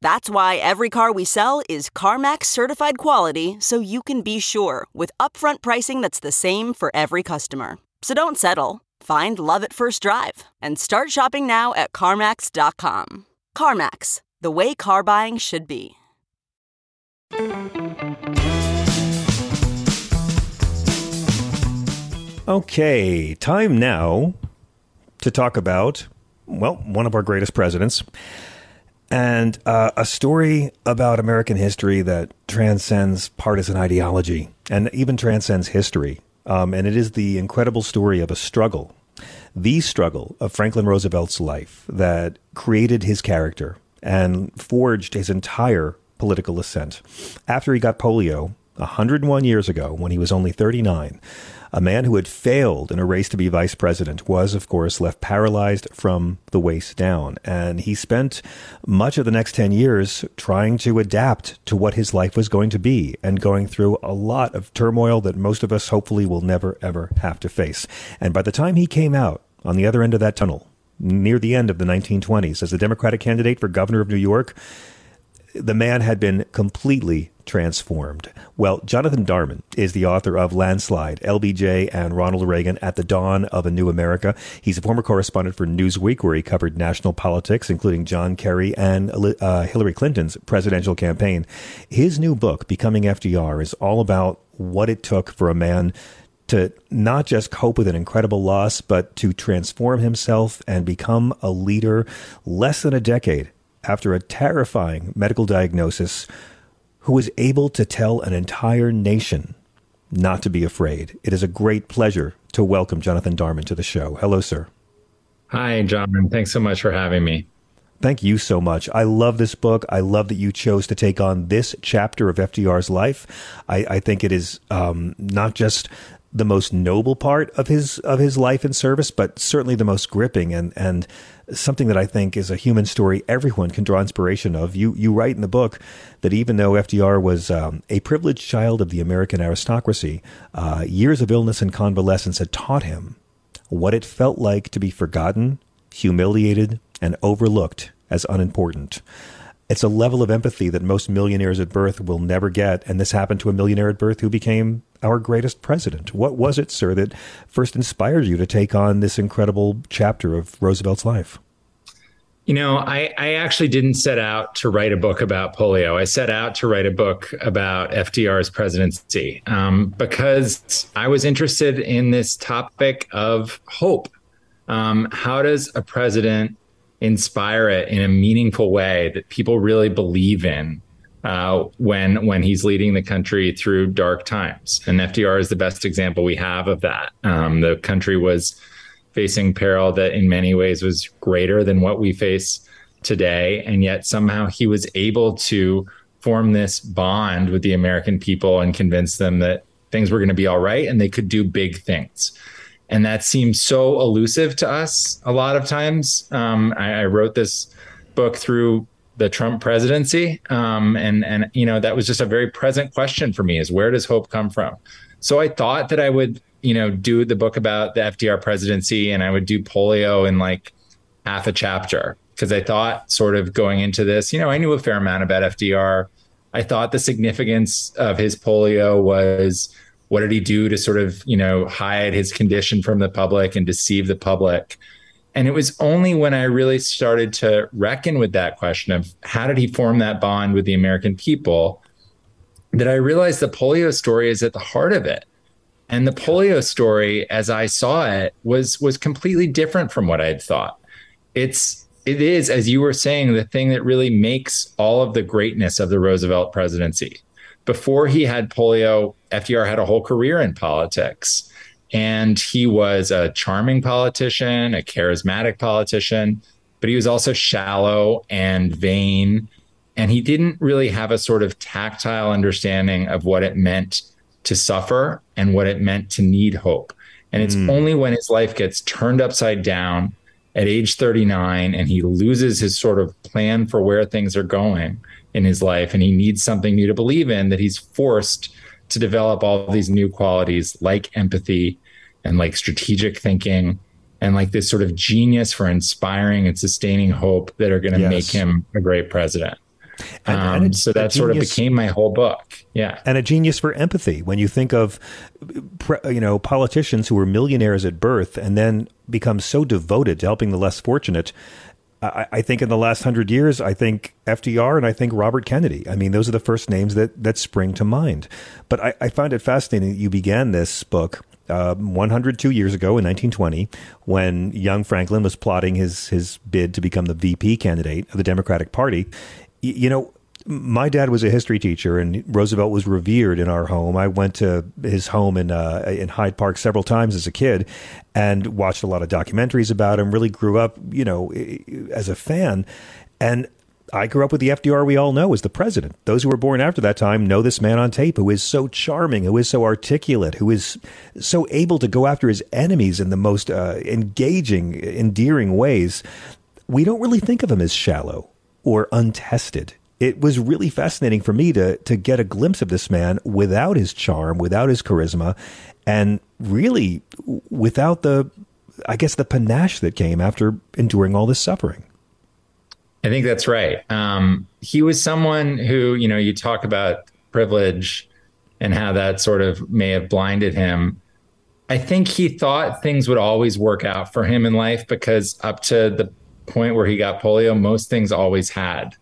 That's why every car we sell is CarMax certified quality so you can be sure with upfront pricing that's the same for every customer. So don't settle. Find love at first drive and start shopping now at CarMax.com. CarMax, the way car buying should be.
Okay, time now to talk about, well, one of our greatest presidents and uh, a story about American history that transcends partisan ideology and even transcends history. Um, and it is the incredible story of a struggle, the struggle of Franklin Roosevelt's life that created his character and forged his entire political ascent. After he got polio 101 years ago, when he was only 39, a man who had failed in a race to be vice president was, of course, left paralyzed from the waist down. And he spent much of the next 10 years trying to adapt to what his life was going to be and going through a lot of turmoil that most of us hopefully will never, ever have to face. And by the time he came out on the other end of that tunnel, near the end of the 1920s, as the Democratic candidate for governor of New York, the man had been completely transformed. Well, Jonathan Darman is the author of Landslide, LBJ, and Ronald Reagan at the Dawn of a New America. He's a former correspondent for Newsweek, where he covered national politics, including John Kerry and uh, Hillary Clinton's presidential campaign. His new book, Becoming FDR, is all about what it took for a man to not just cope with an incredible loss, but to transform himself and become a leader less than a decade after a terrifying medical diagnosis who was able to tell an entire nation not to be afraid. It is a great pleasure to welcome Jonathan Darman to the show. Hello, sir.
Hi, John. Thanks so much for having me.
Thank you so much. I love this book. I love that you chose to take on this chapter of FDR's life. I, I think it is um, not just the most noble part of his of his life and service, but certainly the most gripping and and something that I think is a human story everyone can draw inspiration of. You you write in the book that even though FDR was um, a privileged child of the American aristocracy, uh, years of illness and convalescence had taught him what it felt like to be forgotten, humiliated, and overlooked as unimportant. It's a level of empathy that most millionaires at birth will never get. And this happened to a millionaire at birth who became our greatest president. What was it, sir, that first inspired you to take on this incredible chapter of Roosevelt's life?
You know, I, I actually didn't set out to write a book about polio. I set out to write a book about FDR's presidency um, because I was interested in this topic of hope. Um, how does a president inspire it in a meaningful way that people really believe in uh, when when he's leading the country through dark times. And FDR is the best example we have of that. Um, the country was facing peril that in many ways was greater than what we face today, and yet somehow he was able to form this bond with the American people and convince them that things were going to be all right and they could do big things and that seems so elusive to us a lot of times. Um, I, I, wrote this book through the Trump presidency, um, and and you know that was just a very present question for me: is where does hope come from? So I thought that I would you know do the book about the FDR presidency, and I would do polio in like half a chapter because I thought sort of going into this, you know, I knew a fair amount about FDR. I thought the significance of his polio was what did he do to sort of you know hide his condition from the public and deceive the public? And it was only when i really started to reckon with that question of how did he form that bond with the american people that i realized the polio story is at the heart of it. And the polio story as i saw it was was completely different from what i had thought. It's it is as you were saying the thing that really makes all of the greatness of the roosevelt presidency before he had polio, FDR had a whole career in politics. And he was a charming politician, a charismatic politician, but he was also shallow and vain. And he didn't really have a sort of tactile understanding of what it meant to suffer and what it meant to need hope. And it's mm. only when his life gets turned upside down at age 39 and he loses his sort of plan for where things are going in his life and he needs something new to believe in that he's forced to develop all these new qualities like empathy and like strategic thinking and like this sort of genius for inspiring and sustaining hope that are going to yes. make him a great president. And, um, and so that sort of became my whole book. Yeah.
And a genius for empathy. When you think of, you know, politicians who were millionaires at birth and then become so devoted to helping the less fortunate, I, I, think in the last hundred years, I think FDR and I think Robert Kennedy. I mean, those are the first names that that spring to mind. But I, I find it fascinating that you began this book uh, 102 years ago in 1920, when young Franklin was plotting his his bid to become the VP candidate of the Democratic Party. You know, my dad was a history teacher, and Roosevelt was revered in our home. I went to his home in uh, in Hyde Park several times as a kid, and watched a lot of documentaries about him. Really grew up, you know, as a fan, and I grew up with the FDR we all know as the president. Those who were born after that time know this man on tape who is so charming, who is so articulate, who is so able to go after his enemies in the most uh, engaging, endearing ways. We don't really think of him as shallow or untested it was really fascinating for me to to get a glimpse of this man without his charm, without his charisma, and really without the, I guess, the panache that came after enduring all this suffering.
I think that's right. Um, he was someone who, you know, you talk about privilege and how that sort of may have blinded him. I think he thought things would always work out for him in life because up to the point where he got polio, most things always had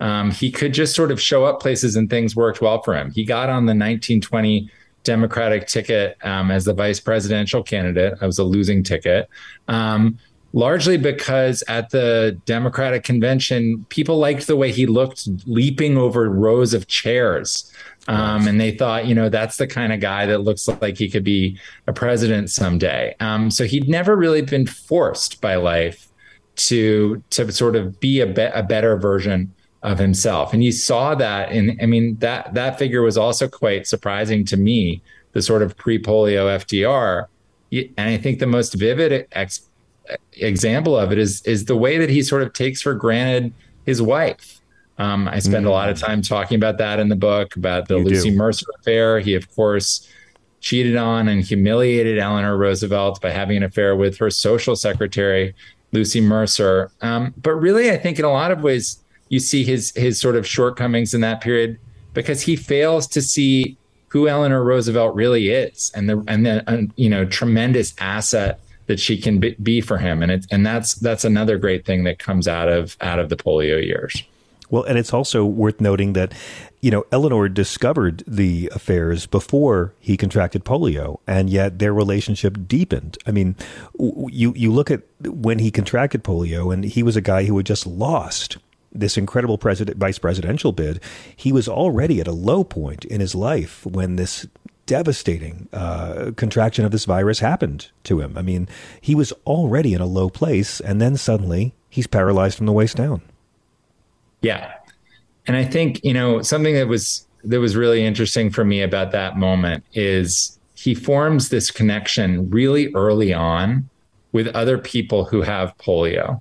um, he could just sort of show up places and things worked well for him. He got on the 1920 Democratic ticket um, as the vice presidential candidate. I was a losing ticket. Um, largely because at the Democratic convention, people liked the way he looked leaping over rows of chairs. Um, and they thought, you know, that's the kind of guy that looks like he could be a president someday. Um, so he'd never really been forced by life to to sort of be a, be- a better version of himself. And you saw that and I mean that that figure was also quite surprising to me the sort of pre-polio FDR. And I think the most vivid ex- example of it is is the way that he sort of takes for granted his wife. Um, I spend mm. a lot of mm. time talking about that in the book about the you Lucy do. Mercer affair. He, of course, cheated on and humiliated Eleanor Roosevelt by having an affair with her social secretary, Lucy Mercer. Um, but really, I think in a lot of ways, you see his his sort of shortcomings in that period because he fails to see who Eleanor Roosevelt really is and the and the you know tremendous asset that she can be, be for him and it and that's that's another great thing that comes out of out of the polio years.
Well, and it's also worth noting that, you know, Eleanor discovered the affairs before he contracted polio, and yet their relationship deepened. I mean, you you look at when he contracted polio, and he was a guy who had just lost this incredible president vice presidential bid. He was already at a low point in his life when this devastating uh, contraction of this virus happened to him. I mean, he was already in a low place, and then suddenly he's paralyzed from the waist down.
Yeah. And I think, you know, something that was that was really interesting for me about that moment is he forms this connection really early on with other people who have polio.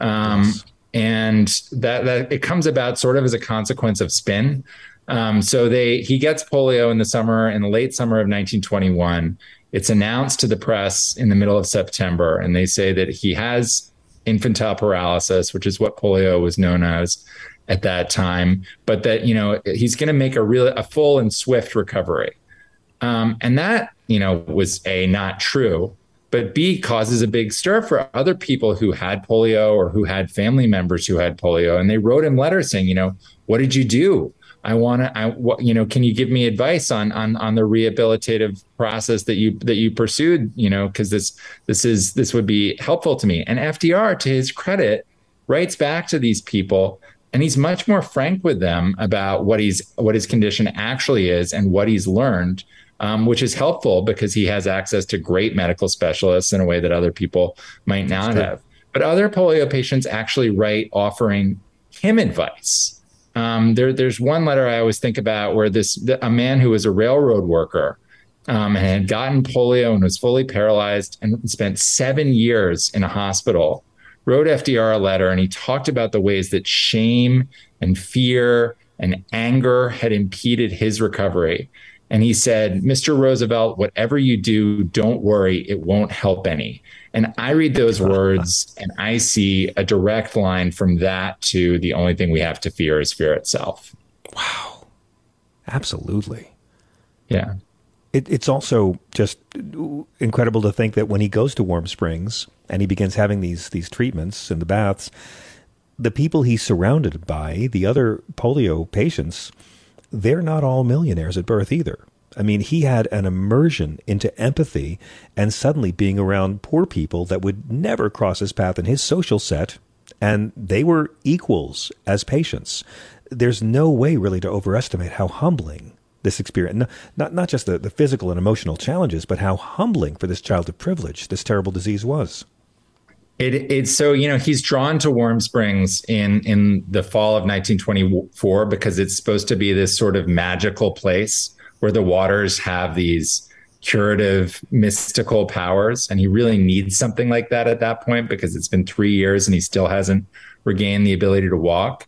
Um, yes. And that that it comes about sort of as a consequence of spin. Um, so they he gets polio in the summer in the late summer of 1921. It's announced to the press in the middle of September, and they say that he has infantile paralysis, which is what polio was known as at that time, but that you know he's going to make a real a full and swift recovery. Um, and that you know was a not true, but B causes a big stir for other people who had polio or who had family members who had polio, and they wrote him letters saying, you know, what did you do? I want to, I, what, you know, can you give me advice on on on the rehabilitative process that you that you pursued? You know, because this this is this would be helpful to me. And FDR, to his credit, writes back to these people, and he's much more frank with them about what he's what his condition actually is and what he's learned. Um, which is helpful because he has access to great medical specialists in a way that other people might not have. But other polio patients actually write offering him advice um, there, there's one letter I always think about where this a man who was a railroad worker um, and had gotten polio and was fully paralyzed and spent seven years in a hospital wrote FDR a letter and he talked about the ways that shame and fear and anger had impeded his recovery. And he said, Mr. Roosevelt, whatever you do, don't worry, it won't help any. And I read those [laughs] words and I see a direct line from that to the only thing we have to fear is fear itself.
Wow. Absolutely.
Yeah.
It, it's also just incredible to think that when he goes to Warm Springs and he begins having these these treatments in the baths, the people he's surrounded by, the other polio patients, they're not all millionaires at birth either. I mean, he had an immersion into empathy and suddenly being around poor people that would never cross his path in his social set, and they were equals as patients. There's no way really to overestimate how humbling this experience, not, not just the, the physical and emotional challenges, but how humbling for this child of privilege this terrible disease was.
It, it's so you know he's drawn to Warm Springs in in the fall of 1924 because it's supposed to be this sort of magical place where the waters have these curative mystical powers. And he really needs something like that at that point because it's been 3 years and he still hasn't regained the ability to walk.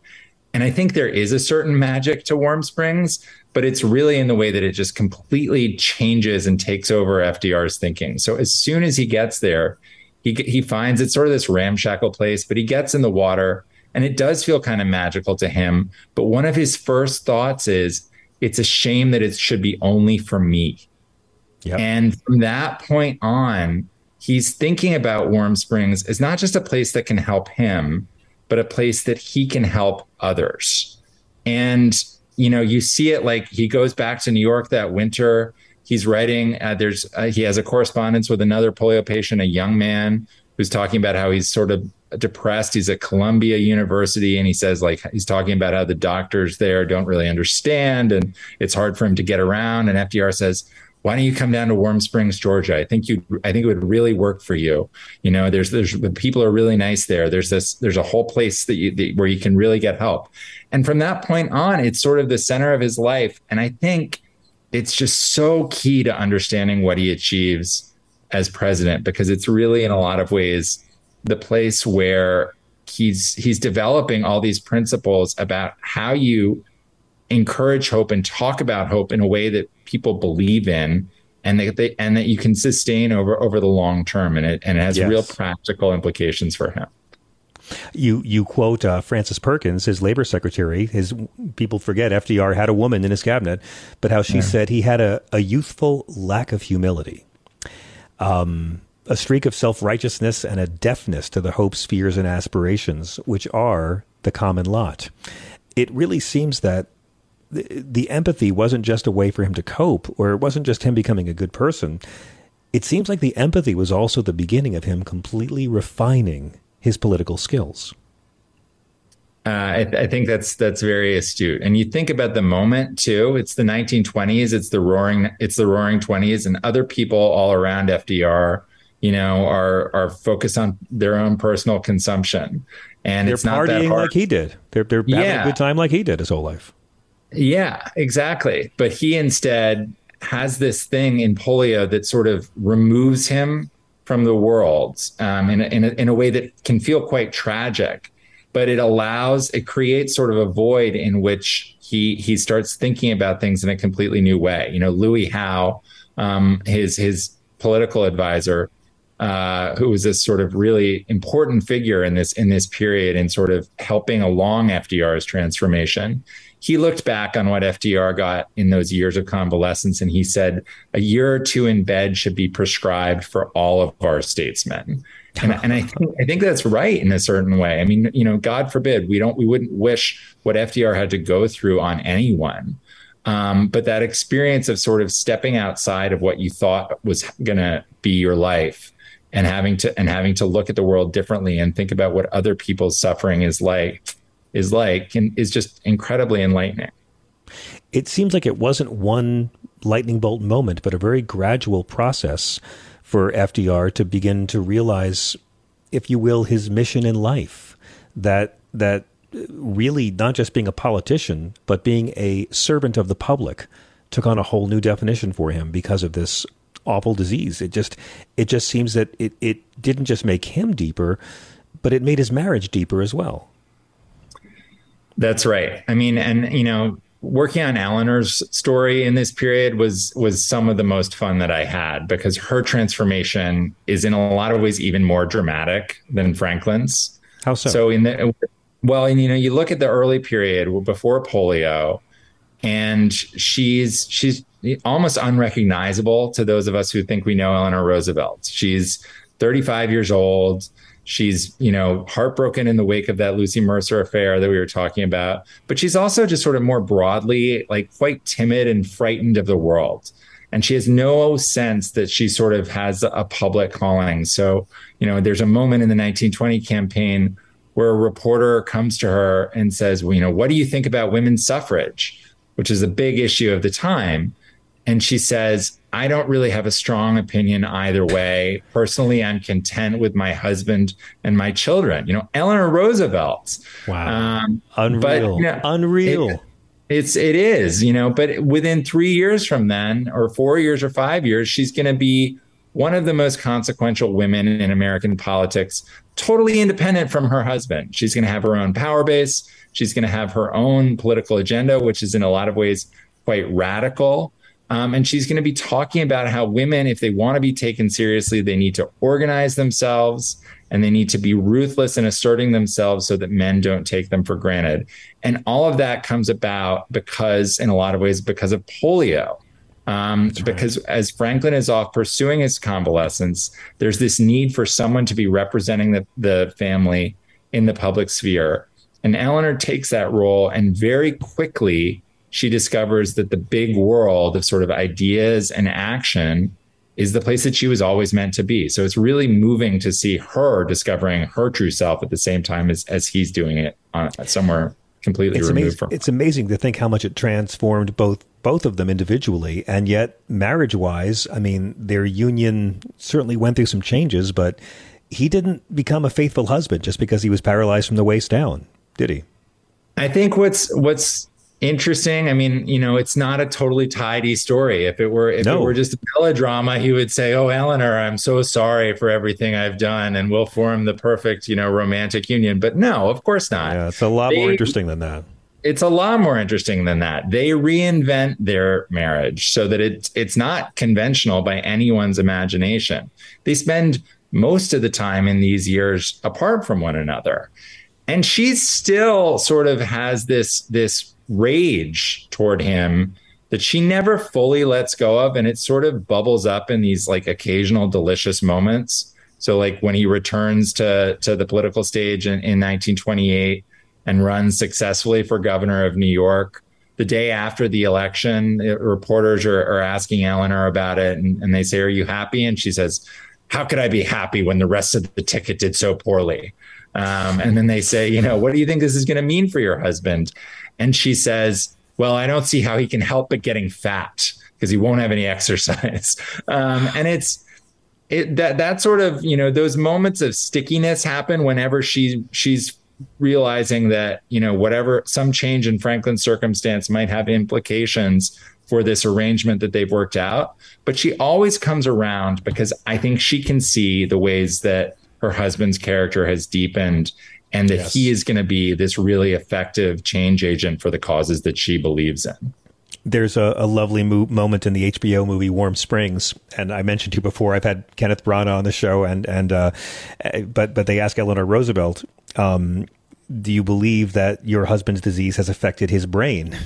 And i think there is a certain magic to warm springs but it's really in the way that it just completely changes and takes over fdr's thinking. So as soon as he gets there he he finds it's sort of this ramshackle place but he gets in the water and it does feel kind of magical to him but one of his first thoughts is it's a shame that it should be only for me. Yep. And from that point on, he's thinking about Warm Springs as not just a place that can help him, but a place that he can help others. And you know, you see it like he goes back to New York that winter. He's writing. Uh, there's uh, he has a correspondence with another polio patient, a young man who's talking about how he's sort of depressed. He's at Columbia University and he says like he's talking about how the doctors there don't really understand and it's hard for him to get around. And FDR says, why don't you come down to Warm Springs, Georgia? I think you I think it would really work for you. You know, there's there's the people are really nice there. There's this there's a whole place that you that, where you can really get help. And from that point on, it's sort of the center of his life. And I think it's just so key to understanding what he achieves as president because it's really in a lot of ways the place where he's he's developing all these principles about how you encourage hope and talk about hope in a way that people believe in and that they and that you can sustain over over the long term and it and it has yes. real practical implications for him
you you quote uh, Frances Perkins, his labor secretary. His people forget FDR had a woman in his cabinet, but how she yeah. said he had a, a youthful lack of humility, um, a streak of self righteousness, and a deafness to the hopes, fears, and aspirations which are the common lot. It really seems that the, the empathy wasn't just a way for him to cope, or it wasn't just him becoming a good person. It seems like the empathy was also the beginning of him completely refining his political skills.
Uh, I, I, think that's that's very astute. And you think about the moment too. It's the 1920s. It's the roaring. It's the Roaring Twenties, and other people all around FDR, you know, are are focused on their own personal consumption. And
they're
it's not
partying like he did. They're they're having yeah. a good time like he did his whole life.
Yeah, exactly. But he instead has this thing in polio that sort of removes him from the world um, in, a, in, a, in a way that can feel quite tragic but it allows it creates sort of a void in which he he starts thinking about things in a completely new way. You know louis howe um, his his political advisor uh, who was this sort of really important figure in this in this period in sort of helping along fdr's transformation he looked back on what FDR got in those years of convalescence and he said a year or two in bed should be prescribed for all of our statesmen. And, and I think I think that's right in a certain way. I mean, you know, God forbid we don't we wouldn't wish what FDR had to go through on anyone. Um, but that experience of sort of stepping outside of what you thought was going to be your life and having to and having to look at the world differently and think about what other people's suffering is like is like and is just incredibly enlightening.
It seems like it wasn't one lightning bolt moment, but a very gradual process for FDR to begin to realize, if you will, his mission in life. That that really not just being a politician, but being a servant of the public took on a whole new definition for him because of this awful disease. It just it just seems that it, it didn't just make him deeper, but it made his marriage deeper as well.
That's right. I mean, and you know, working on Eleanor's story in this period was was some of the most fun that I had because her transformation is in a lot of ways even more dramatic than Franklin's.
How so?
So in the well, and you know, you look at the early period before polio, and she's she's almost unrecognizable to those of us who think we know Eleanor Roosevelt. She's 35 years old. She's, you know, heartbroken in the wake of that Lucy Mercer affair that we were talking about. But she's also just sort of more broadly, like quite timid and frightened of the world. And she has no sense that she sort of has a public calling. So, you know, there's a moment in the 1920 campaign where a reporter comes to her and says, well, you know, what do you think about women's suffrage? Which is a big issue of the time. And she says, I don't really have a strong opinion either way. Personally, I'm content with my husband and my children. You know, Eleanor Roosevelt.
Wow. Um, Unreal. But, you know, Unreal.
It, it's it is, you know, but within three years from then, or four years or five years, she's going to be one of the most consequential women in American politics, totally independent from her husband. She's going to have her own power base. She's going to have her own political agenda, which is in a lot of ways quite radical. Um, and she's going to be talking about how women, if they want to be taken seriously, they need to organize themselves and they need to be ruthless in asserting themselves so that men don't take them for granted. And all of that comes about because, in a lot of ways, because of polio. Um, right. Because as Franklin is off pursuing his convalescence, there's this need for someone to be representing the, the family in the public sphere. And Eleanor takes that role and very quickly she discovers that the big world of sort of ideas and action is the place that she was always meant to be. So it's really moving to see her discovering her true self at the same time as, as he's doing it on, somewhere completely
it's
removed
amazing,
from.
It's amazing to think how much it transformed both both of them individually, and yet marriage wise, I mean, their union certainly went through some changes, but he didn't become a faithful husband just because he was paralyzed from the waist down, did he?
I think what's what's interesting. I mean, you know, it's not a totally tidy story. If it were if
No.
it were just a melodrama, he would say, "Oh, Eleanor, I'm so sorry for everything I've done, and we'll form the perfect, you know, romantic union." But no, of course not.
Yeah, it's a lot more interesting than that.
it's a lot more interesting than that. They reinvent their marriage so that it's it's not conventional by anyone's imagination. They spend most of the time in these years apart from one another. And she still sort of has this this rage toward him that she never fully lets go of and it sort of bubbles up in these like occasional delicious moments. So like when he returns to to the political stage in, in 1928 and runs successfully for governor of New York. The day after the election, uh, reporters are, are asking Eleanor about it, and, and they say, Are you happy? And she says, How could I be happy when the rest of the ticket did so poorly? Um, and then they say, You know, what do you think this is going to mean for your husband? And she says, Well, I don't see how he can help but getting fat because he won't have any exercise. [laughs] Um, and it's, it that that sort of you know those moments of stickiness happen whenever she she's realizing that you know whatever some change in Franklin's circumstance might have implications for this arrangement that they've worked out but she always comes around because i think she can see the ways that her husband's character has deepened and that
Yes.
he is going to be this really effective change agent for the causes that she believes in
There's a, a lovely mo- moment in the HBO movie Warm Springs, and I mentioned to you before. I've had Kenneth Branagh on the show, and and uh, eh, but but they ask Eleanor Roosevelt, um, "Do you believe that your husband's disease has affected his brain?"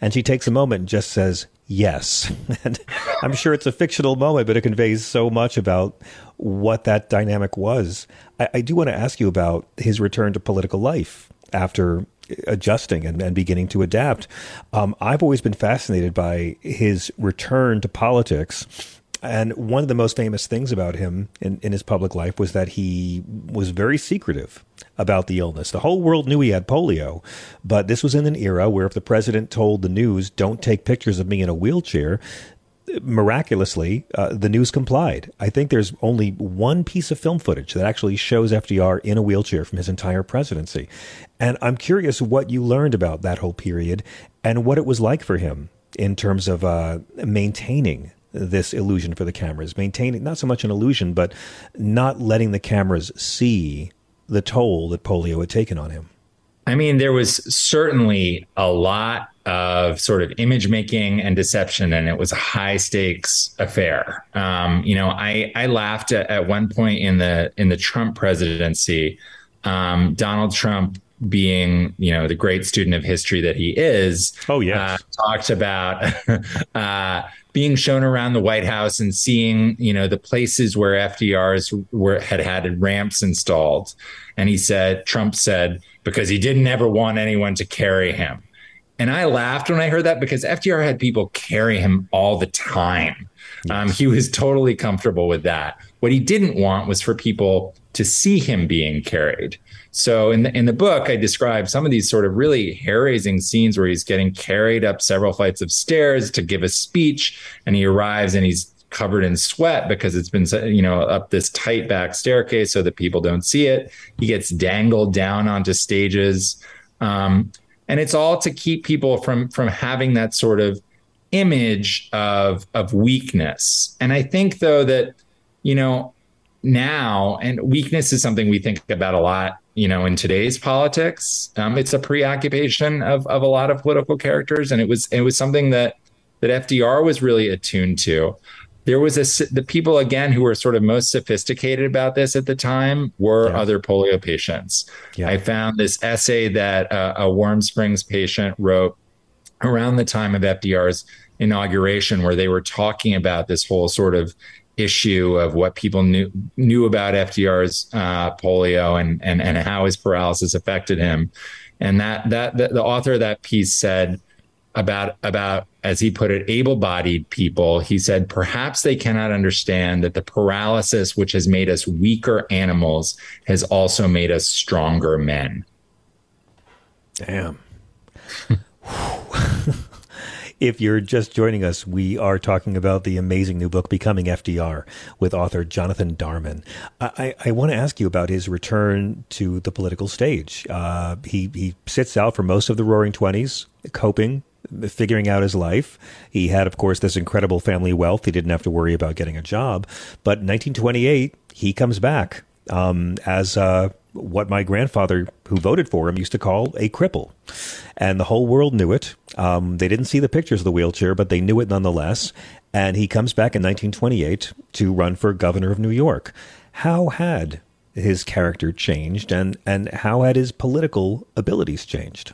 And she takes a moment and just says, "Yes." And [laughs] I'm sure it's a fictional moment, but it conveys so much about what that dynamic was. I, I do want to ask you about his return to political life after adjusting and, and beginning to adapt. Um, I've always been fascinated by his return to politics. And one of the most famous things about him in, in his public life was that he was very secretive about the illness. The whole world knew he had polio, but this was in an era where if the president told the news, don't take pictures of me in a wheelchair, miraculously, uh, the news complied. I think there's only one piece of film footage that actually shows FDR in a wheelchair from his entire presidency. And I'm curious what you learned about that whole period and what it was like for him in terms of uh, maintaining this illusion for the cameras, maintaining not so much an illusion, but not letting the cameras see the toll that polio had taken on him.
I mean, there was certainly a lot of sort of image making and deception, and it was a high stakes affair. Um, you know, I I laughed at, at one point in the in the Trump presidency, um, Donald Trump being you know the great student of history that he is.
Oh yeah,
uh, talked about [laughs] uh, being shown around the White House and seeing you know the places where FDR's were had had ramps installed, and he said Trump said because he didn't ever want anyone to carry him. And I laughed when I heard that because FDR had people carry him all the time. Um, he was totally comfortable with that. What he didn't want was for people to see him being carried. So in the in the book, I describe some of these sort of really hair-raising scenes where he's getting carried up several flights of stairs to give a speech, and he arrives and he's covered in sweat because it's been you know up this tight back staircase so that people don't see it. He gets dangled down onto stages. Um, and it's all to keep people from from having that sort of image of of weakness and i think though that you know now and weakness is something we think about a lot you know in today's politics um, it's a preoccupation of of a lot of political characters and it was it was something that that fdr was really attuned to there was a the people again who were sort of most sophisticated about this at the time were yeah. other polio patients. Yeah. I found this essay that uh, a Warm Springs patient wrote around the time of FDR's inauguration, where they were talking about this whole sort of issue of what people knew knew about FDR's uh, polio and and and how his paralysis affected him. And that that the, the author of that piece said about about as he put it able-bodied people he said perhaps they cannot understand that the paralysis which has made us weaker animals has also made us stronger men
damn [laughs] [laughs] If you're just joining us, we are talking about the amazing new book, Becoming FDR, with author Jonathan Darman. I, I want to ask you about his return to the political stage. Uh, he, he sits out for most of the Roaring Twenties, coping, figuring out his life. He had, of course, this incredible family wealth. He didn't have to worry about getting a job. But 1928, he comes back um, as uh, what my grandfather, who voted for him, used to call a cripple. And the whole world knew it. Um, they didn't see the pictures of the wheelchair, but they knew it nonetheless. And he comes back in 1928 to run for governor of New York. How had his character changed, and, and how had his political abilities changed?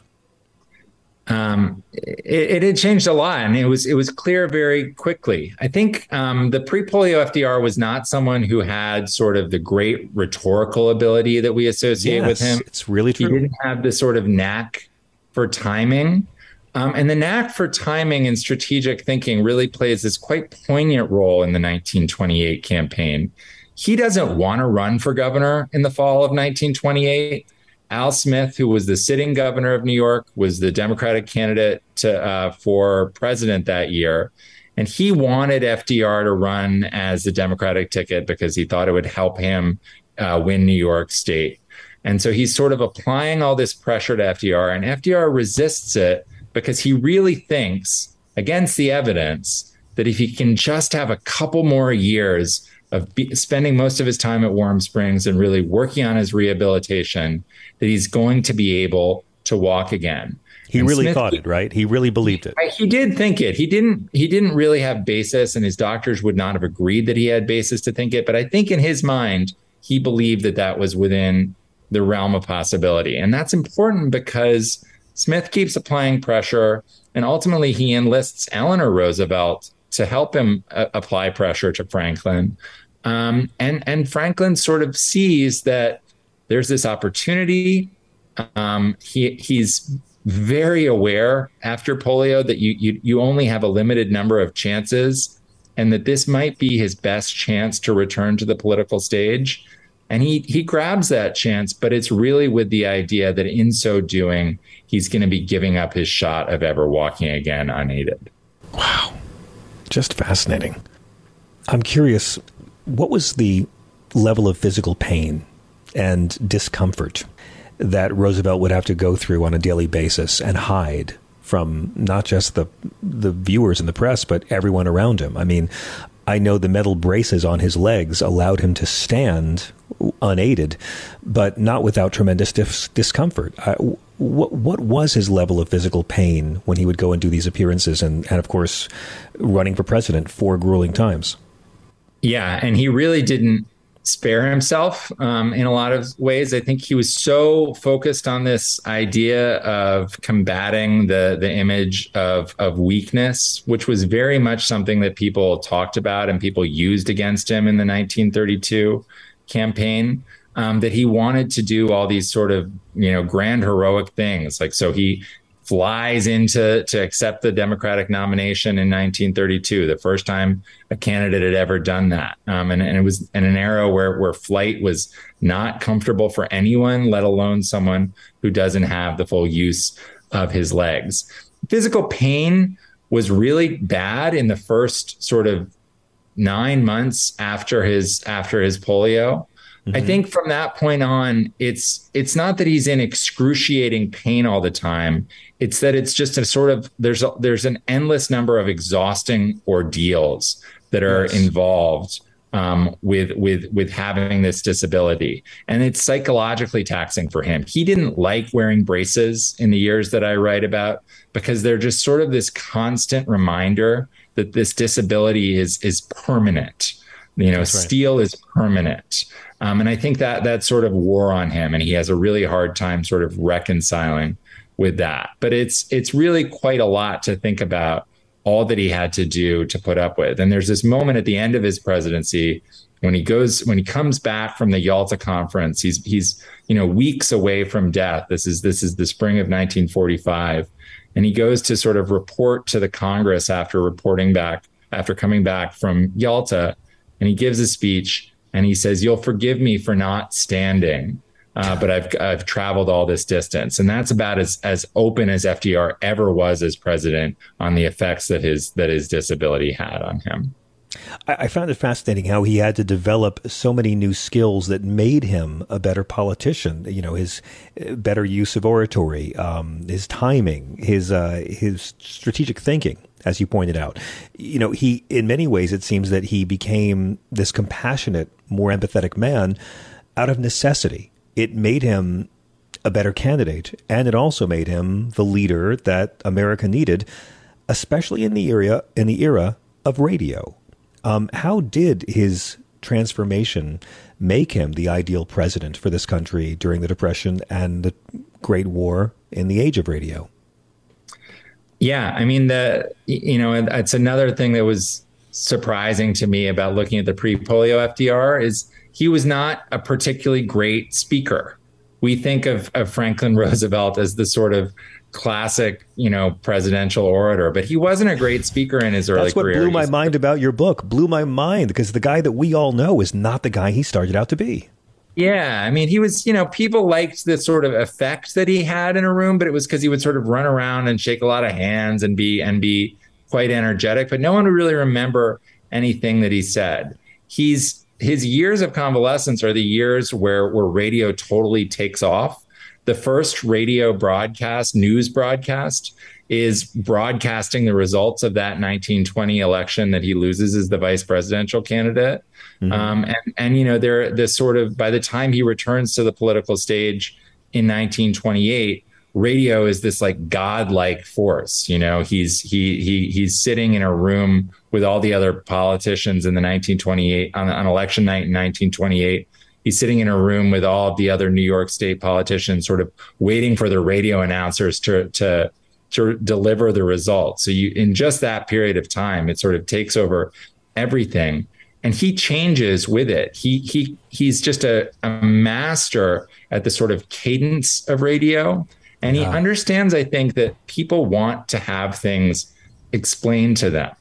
Um, it, it, had changed a lot, and it was it was clear very quickly. I think um, the pre-polio FDR was not someone who had sort of the great rhetorical ability that we associate
yes,
with him.
It's really true.
He didn't have the sort of knack for timing, um, and the knack for timing and strategic thinking really plays this quite poignant role in the 1928 campaign. He doesn't want to run for governor in the fall of 1928 Al Smith, who was the sitting governor of New York, was the Democratic candidate to, uh, for president that year. And he wanted FDR to run as the Democratic ticket because he thought it would help him uh, win New York State. And so he's sort of applying all this pressure to FDR, and FDR resists it because he really thinks, against the evidence, that if he can just have a couple more years of be, spending most of his time at Warm Springs and really working on his rehabilitation, that he's going to be able to walk again.
He and really Smith, thought it, right? He really believed it.
He did think it. He didn't. He didn't really have basis, and his doctors would not have agreed that he had basis to think it. But I think in his mind, he believed that that was within the realm of possibility, and that's important because Smith keeps applying pressure, and ultimately he enlists Eleanor Roosevelt to help him uh, apply pressure to Franklin. Um, and and Franklin sort of sees that there's this opportunity. Um, he he's very aware after polio that you, you you only have a limited number of chances, and that this might be his best chance to return to the political stage. And he he grabs that chance, but it's really with the idea that in so doing, he's going to be giving up his shot of ever walking again unaided.
Wow, just fascinating. I'm curious, what was the level of physical pain and discomfort that Roosevelt would have to go through on a daily basis and hide from not just the the viewers and the press, but everyone around him. I mean, I know the metal braces on his legs allowed him to stand unaided, but not without tremendous dis- discomfort. I, what what was his level of physical pain when he would go and do these appearances and, and of course running for president four grueling times?
Yeah, and he really didn't spare himself um, in a lot of ways. I think he was so focused on this idea of combating the the image of of weakness, which was very much something that people talked about and people used against him in the 1932 campaign. Um, that he wanted to do all these sort of you know grand heroic things like so he flies into to accept the Democratic nomination in 1932, the first time a candidate had ever done that. Um, and, and, it was in an era where where flight was not comfortable for anyone, let alone someone who doesn't have the full use of his legs. Physical pain was really bad in the first sort of nine months after his after his polio. Mm-hmm. I think from that point on, it's it's not that he's in excruciating pain all the time. It's that it's just a sort of there's a, there's an endless number of exhausting ordeals that are yes. involved um, with with with having this disability, and it's psychologically taxing for him. He didn't like wearing braces in the years that I write about because they're just sort of this constant reminder that this disability is is permanent. You know, right. steel is permanent. Um, and I think that that sort of wore on him, and he has a really hard time sort of reconciling with that. But it's it's really quite a lot to think about all that he had to do to put up with. And there's this moment at the end of his presidency when he goes when he comes back from the Yalta conference. He's he's you know weeks away from death. This is this is the spring of 1945, and he goes to sort of report to the Congress after reporting back after coming back from Yalta, and he gives a speech and he says, You'll forgive me for not standing. uh, but I've I've traveled all this distance, and that's about as as open as FDR ever was as president on the effects that his that his disability had on him.
I, found it fascinating how he had to develop so many new skills that made him a better politician. You know, his uh, better use of oratory, um, his timing, his uh, his strategic thinking, as you pointed out. You know, he in many ways it seems that he became this compassionate, more empathetic man out of necessity. It made him a better candidate, and it also made him the leader that America needed, especially in the era in the era of radio. Um, how did his transformation make him the ideal president for this country during the Depression and the Great War in the age of radio?
Yeah, I mean the you know it's another thing that was surprising to me about looking at the pre-polio FDR is he was not a particularly great speaker. We think of, of Franklin [laughs] Roosevelt as the sort of classic, you know, presidential orator, but he wasn't a great speaker in his early
That's what
career.
blew my mind about your book. Blew my mind because the guy that we all know is not the guy he started out to be.
Yeah, I mean, he was, you know, people liked the sort of effect that he had in a room, but it was because he would sort of run around and shake a lot of hands and be and be quite energetic, but no one would really remember anything that he said. He's his years of convalescence are the years where where radio totally takes off the first radio broadcast, news broadcast, is broadcasting the results of that 1920 election that he loses as the vice presidential candidate. Mm-hmm. Um, and, and, you know, there, this sort of, by the time he returns to the political stage in 1928, radio is this like godlike force. You know, he's, he, he, he's sitting in a room with all the other politicians in the 1928 on, on election night in 1928 he's sitting in a room with all the other New York State politicians, sort of waiting for the radio announcers to to to deliver the results. So you in just that period of time, it sort of takes over everything. And he changes with it. He he he's just a, a master at the sort of cadence of radio. And he understands, I think, that people want to have things explained to them.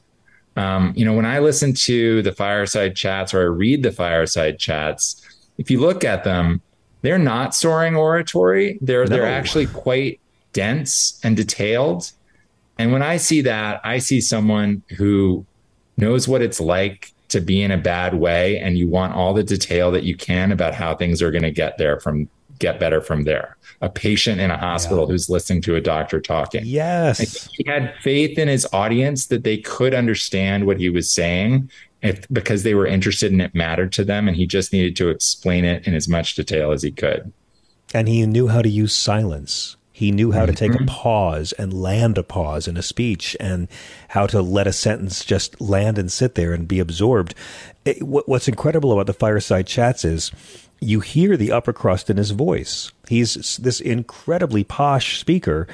Um, you know, when I listen to the fireside chats or I read the fireside chats, if you look at them, they're not soaring oratory. They're no. they're actually quite dense and detailed. And when I see that, I see someone who knows what it's like to be in a bad way and you want all the detail that you can about how things are going to get there from get better from there. A patient in a hospital yeah. who's listening to a doctor talking.
Yes.
he had faith in his audience that they could understand what he was saying if, because they were interested and it mattered to them and he just needed to explain it in as much detail as he could.
And he knew how to use silence. He knew how to take a mm-hmm. pause and land a pause in a speech and how to let a sentence just land and sit there and be absorbed. It, what's incredible about the fireside chats is you hear the upper crust in his voice. He's this incredibly posh speaker,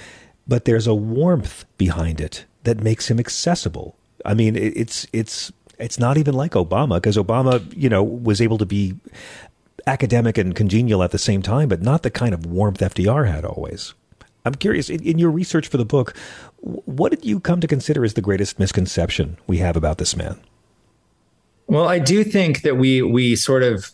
but there's a warmth behind it that makes him accessible. I mean, it's it's it's not even like Obama because Obama, you know, was able to be academic and congenial at the same time, but not the kind of warmth FDR had always. I'm curious, in, in, your research for the book, what did you come to consider as the greatest misconception we have about this man?
Well, I do think that we we sort of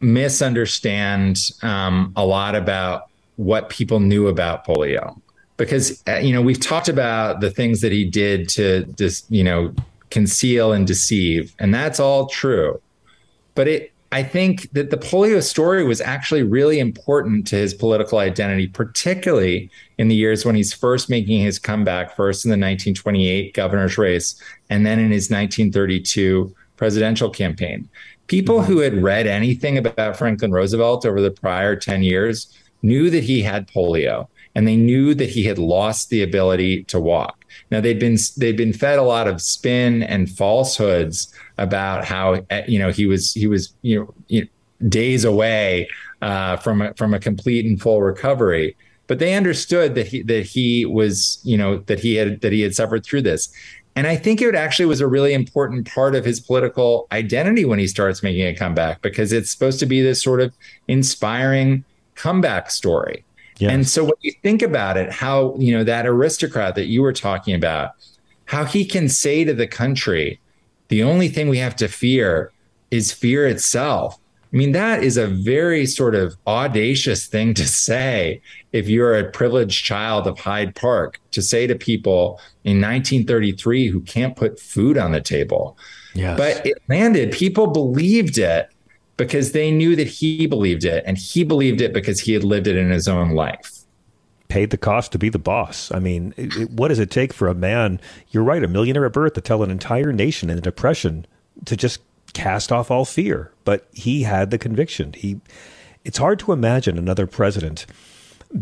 misunderstand um, a lot about what people knew about polio because uh, you know we've talked about the things that he did to just you know conceal and deceive and that's all true but it I think that the polio story was actually really important to his political identity, particularly in the years when he's first making his comeback, first in the 1928 governor's race, and then in his 1932 presidential campaign. People mm-hmm. who had read anything about Franklin Roosevelt over the prior 10 years knew that he had polio and they knew that he had lost the ability to walk. Now they'd been they'd been fed a lot of spin and falsehoods about how eh, you know he was he was you know, you know days away uh, from a, from a complete and full recovery. But they understood that he that he was you know that he had that he had suffered through this. And I think it actually was a really important part of his political identity when he starts making a comeback because it's supposed to be this sort of inspiring comeback story. Yes. And so when you think about it, how, you know, that aristocrat that you were talking about, how he can say to the country, the only thing we have to fear is fear itself. I mean, that is a very sort of audacious thing to say if you're a privileged child of Hyde Park, to say to people in 1933 who can't put food on the table.
Yes.
But it landed. People believed it because they knew that he believed it, and he believed it because he had lived it in his own life
paid the cost to be the boss. I mean, it, it, what does it take for a man, you're right, a millionaire at birth, to tell an entire nation in a depression to just cast off all fear? But he had the conviction. He, it's hard to imagine another president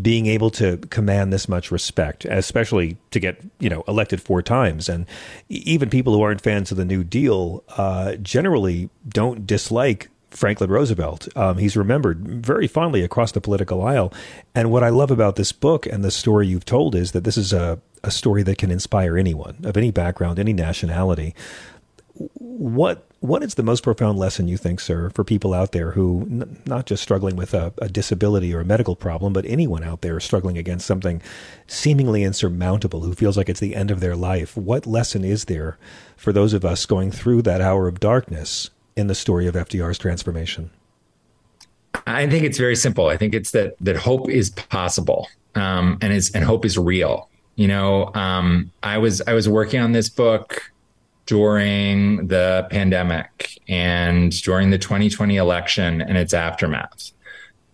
being able to command this much respect, especially to get you know elected four times, and even people who aren't fans of the New Deal uh, generally don't dislike Franklin Roosevelt. Um, he's remembered very fondly across the political aisle. And what I love about this book and the story you've told is that this is a, a story that can inspire anyone of any background, any nationality. What what is the most profound lesson you think, sir, for people out there who n- not just struggling with a, a, disability or a medical problem, but anyone out there struggling against something seemingly insurmountable, who feels like it's the end of their life? What lesson is there for those of us going through that hour of darkness in the story of FDR's transformation?
I think it's very simple. I think it's that that hope is possible, um, and is and hope is real. You know, um, I was I was working on this book during the pandemic and during the 2020 election and its aftermath,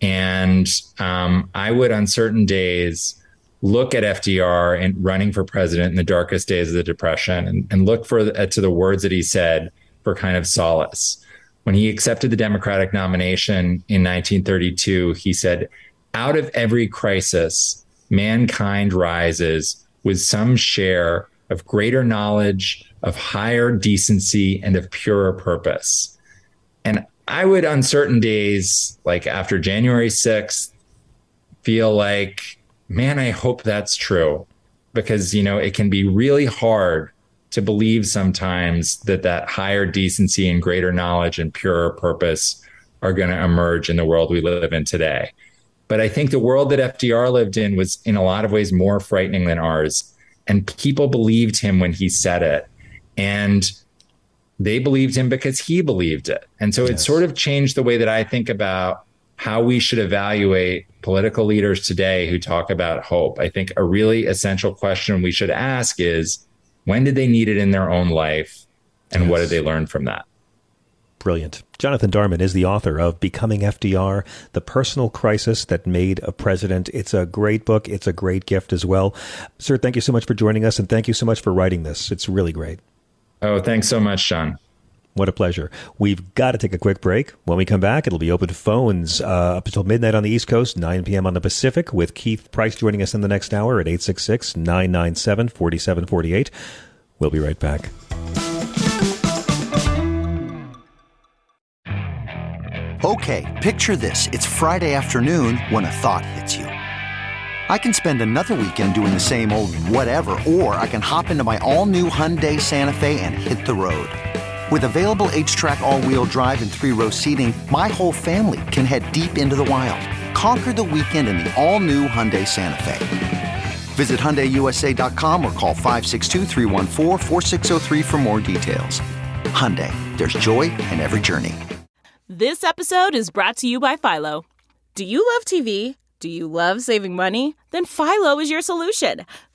and um, I would on certain days look at FDR and running for president in the darkest days of the depression and, and look for uh, to the words that he said for kind of solace. When he accepted the Democratic nomination in 1932, he said, Out of every crisis, mankind rises with some share of greater knowledge, of higher decency, and of purer purpose. And I would, on certain days, like after January 6th, feel like, man, I hope that's true because, you know, it can be really hard to believe sometimes that that higher decency and greater knowledge and purer purpose are going to emerge in the world we live in today. But I think the world that FDR lived in was in a lot of ways more frightening than ours. And people believed him when he said it. And they believed him because he believed it. And so yes. it sort of changed the way that I think about how we should evaluate political leaders today who talk about hope. I think a really essential question we should ask is when did they need it in their own life? And yes. what did they learn from that?
Brilliant. Jonathan Darman is the author of Becoming FDR, The Personal Crisis That Made a President. It's a great book. It's a great gift as well. Sir, thank you so much for joining us and thank you so much for writing this. It's really great.
Oh, thanks so much, John.
What a pleasure. We've got to take a quick break. When we come back, it'll be open to phones uh, up until midnight on the East Coast, 9 p.m. on the Pacific, with Keith Price joining us in the next hour at 866 997 4748. We'll be right back.
Okay, picture this. It's Friday afternoon when a thought hits you. I can spend another weekend doing the same old whatever, or I can hop into my all new Hyundai Santa Fe and hit the road. With available HTRAC all-wheel drive and three-row seating, my whole family can head deep into the wild. Conquer the weekend in the all-new Hyundai Santa Fe. Visit HyundaiUSA.com or call 562 for more details. Hyundai, there's joy in every journey.
This episode is brought to you by Philo. Do you love TV? Do you love saving money? Then Philo is your solution.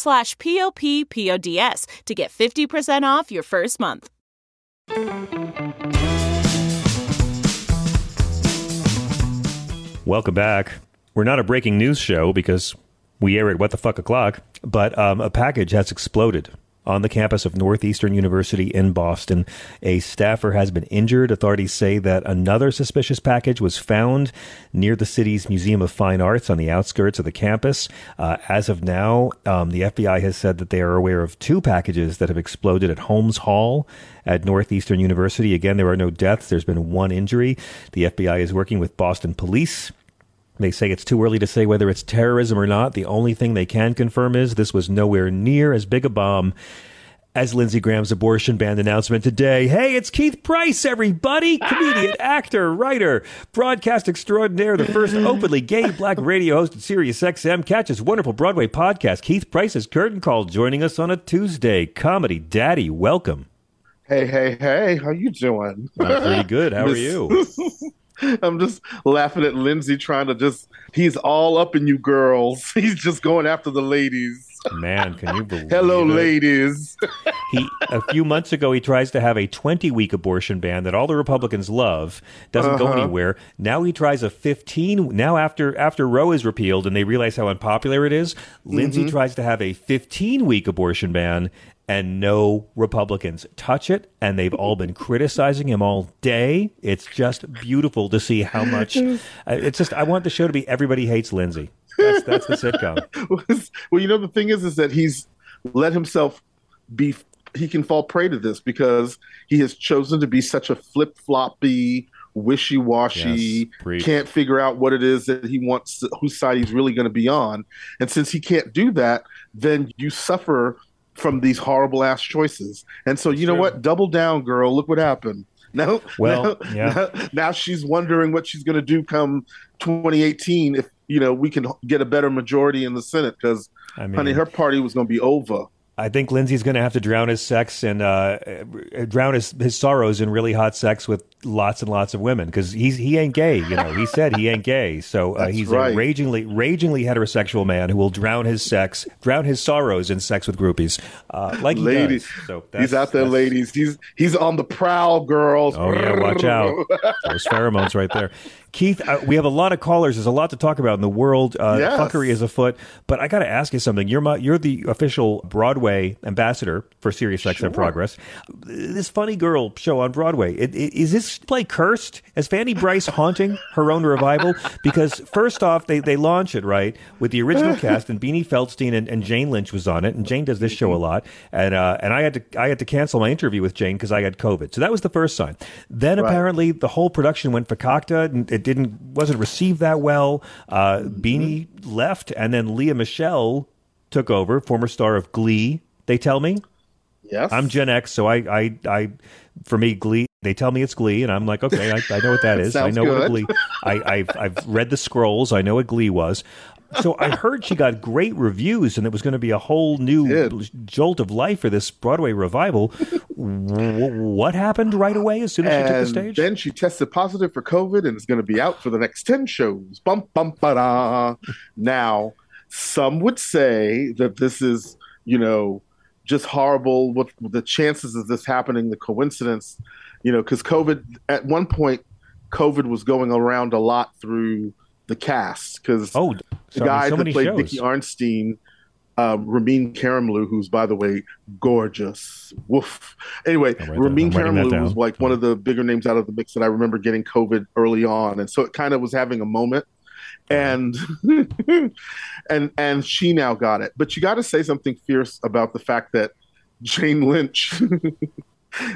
slash p-o-p-p-o-d-s to get 50% off your first month.
Welcome back. We're not a breaking news show because we air at what the fuck o'clock, but um, a package has exploded on the campus of Northeastern University in Boston. A staffer has been injured. Authorities say that another suspicious package was found near the city's Museum of Fine Arts on the outskirts of the campus. Uh, as of now, um, the FBI has said that they are aware of two packages that have exploded at Holmes Hall at Northeastern University. Again, there are no deaths. There's been one injury. The FBI is working with Boston police. They say it's too early to say whether it's terrorism or not. The only thing they can confirm is this was nowhere near as big a bomb as Lindsey Graham's abortion ban announcement today. Hey, it's Keith Price, everybody. [laughs] Comedian, actor, writer, broadcast extraordinaire, the first [laughs] openly gay black radio host at Sirius XM. Catch his wonderful Broadway podcast, Keith Price's Curtain Call, joining us on a Tuesday. Comedy Daddy, welcome.
Hey, hey, hey, how you doing?
I'm pretty good. How are you? [laughs] [laughs]
I'm just laughing at Lindsey trying to just he's all up in you girls. [laughs] He's just going after the ladies.
Man, can you [laughs] believe
Hello,
it?
ladies.
he a few months ago he tries to have a 20 week abortion ban that all the Republicans love doesn't go
Uh-huh.
anywhere. Now he tries a 15 now after after Roe is repealed and they realize how unpopular it is, Lindsey
Mhm.
tries to have a 15 week abortion ban and no Republicans touch it and they've all been criticizing him all day. It's just beautiful to see how much [laughs] it's just I want the show to be everybody hates Lindsey. That's that's the sitcom. [laughs]
well, you know the thing is, is that he's let himself be. He can fall prey to this because he has chosen to be such a flip floppy, wishy washy.
Yes,
can't figure out what it is that he wants, whose side he's really going to be on. And since he can't do that, then you suffer from these horrible ass choices. And so you know what? Double down, girl. Look what happened. [laughs] Now,
Well,
now,
yeah.
now, now she's wondering what she's going to do come 2018 if you know we can get a better majority in the Senate because
I mean-
honey, her party was going to be over.
I think Lindsey's going to have to drown his sex and uh, uh, drown his, his sorrows in really hot sex with lots and lots of women because he's he ain't gay. You know, he said he ain't gay, so uh, he's
right.
a ragingly ragingly heterosexual man who will drown his sex, drown his sorrows in sex with groupies, uh, like he
ladies,
does. So
he's out there, ladies. He's he's on the prowl, girls.
Oh yeah, watch out! [laughs] Those pheromones right there. Keith, uh, we have a lot of callers. There's a lot to talk about in the world. Uh,
Yes.
Fuckery is afoot. But I got to ask you something. You're my, you're the official Broadway ambassador for Sirius XM Progress. This funny girl show on Broadway. It, it, is this play cursed? Is Fanny Brice haunting her own revival? Because first off, they, they launch it right with the original [laughs] cast, and Beanie Feldstein and, and Jane Lynch was on it, and Jane does this show a lot. And uh, and I had to I had to cancel my interview with Jane because I had COVID. So that was the first sign. Then
Right.
apparently the whole production went fakakta and it didn't wasn't received that well. Uh, Beanie left, and then Lea Michele took over, former star of Glee. They tell me.
Yes,
I'm Gen X, so I, I, I, for me, Glee. They tell me it's Glee, and I'm like, okay, I, I know what that [laughs] is. I know what a. Glee. I, I've, I've read the scrolls. I know what Glee was. So I heard she got great reviews, and it was going to be a whole new jolt of life for this Broadway revival. What happened right away as soon as she took the stage?
then she tested positive for COVID and is going to be out for the next 10 shows. Bum, bum, ba-da. Now, some would say that this is, you know, just horrible. What the chances of this happening, the coincidence, you know, because COVID, at one point, COVID was going around a lot through the cast because
oh,
the guy
so
that played
shows.
Nicky Arnstein, um, Ramin Karimloo, who's by the way gorgeous. Woof. Anyway, Ramin Karimloo was like one of the bigger names out of the mix that I remember getting COVID early on, and so it kind of was having a moment. And [laughs] and and she now got it, but you got to say something fierce about the fact that Jane Lynch. [laughs]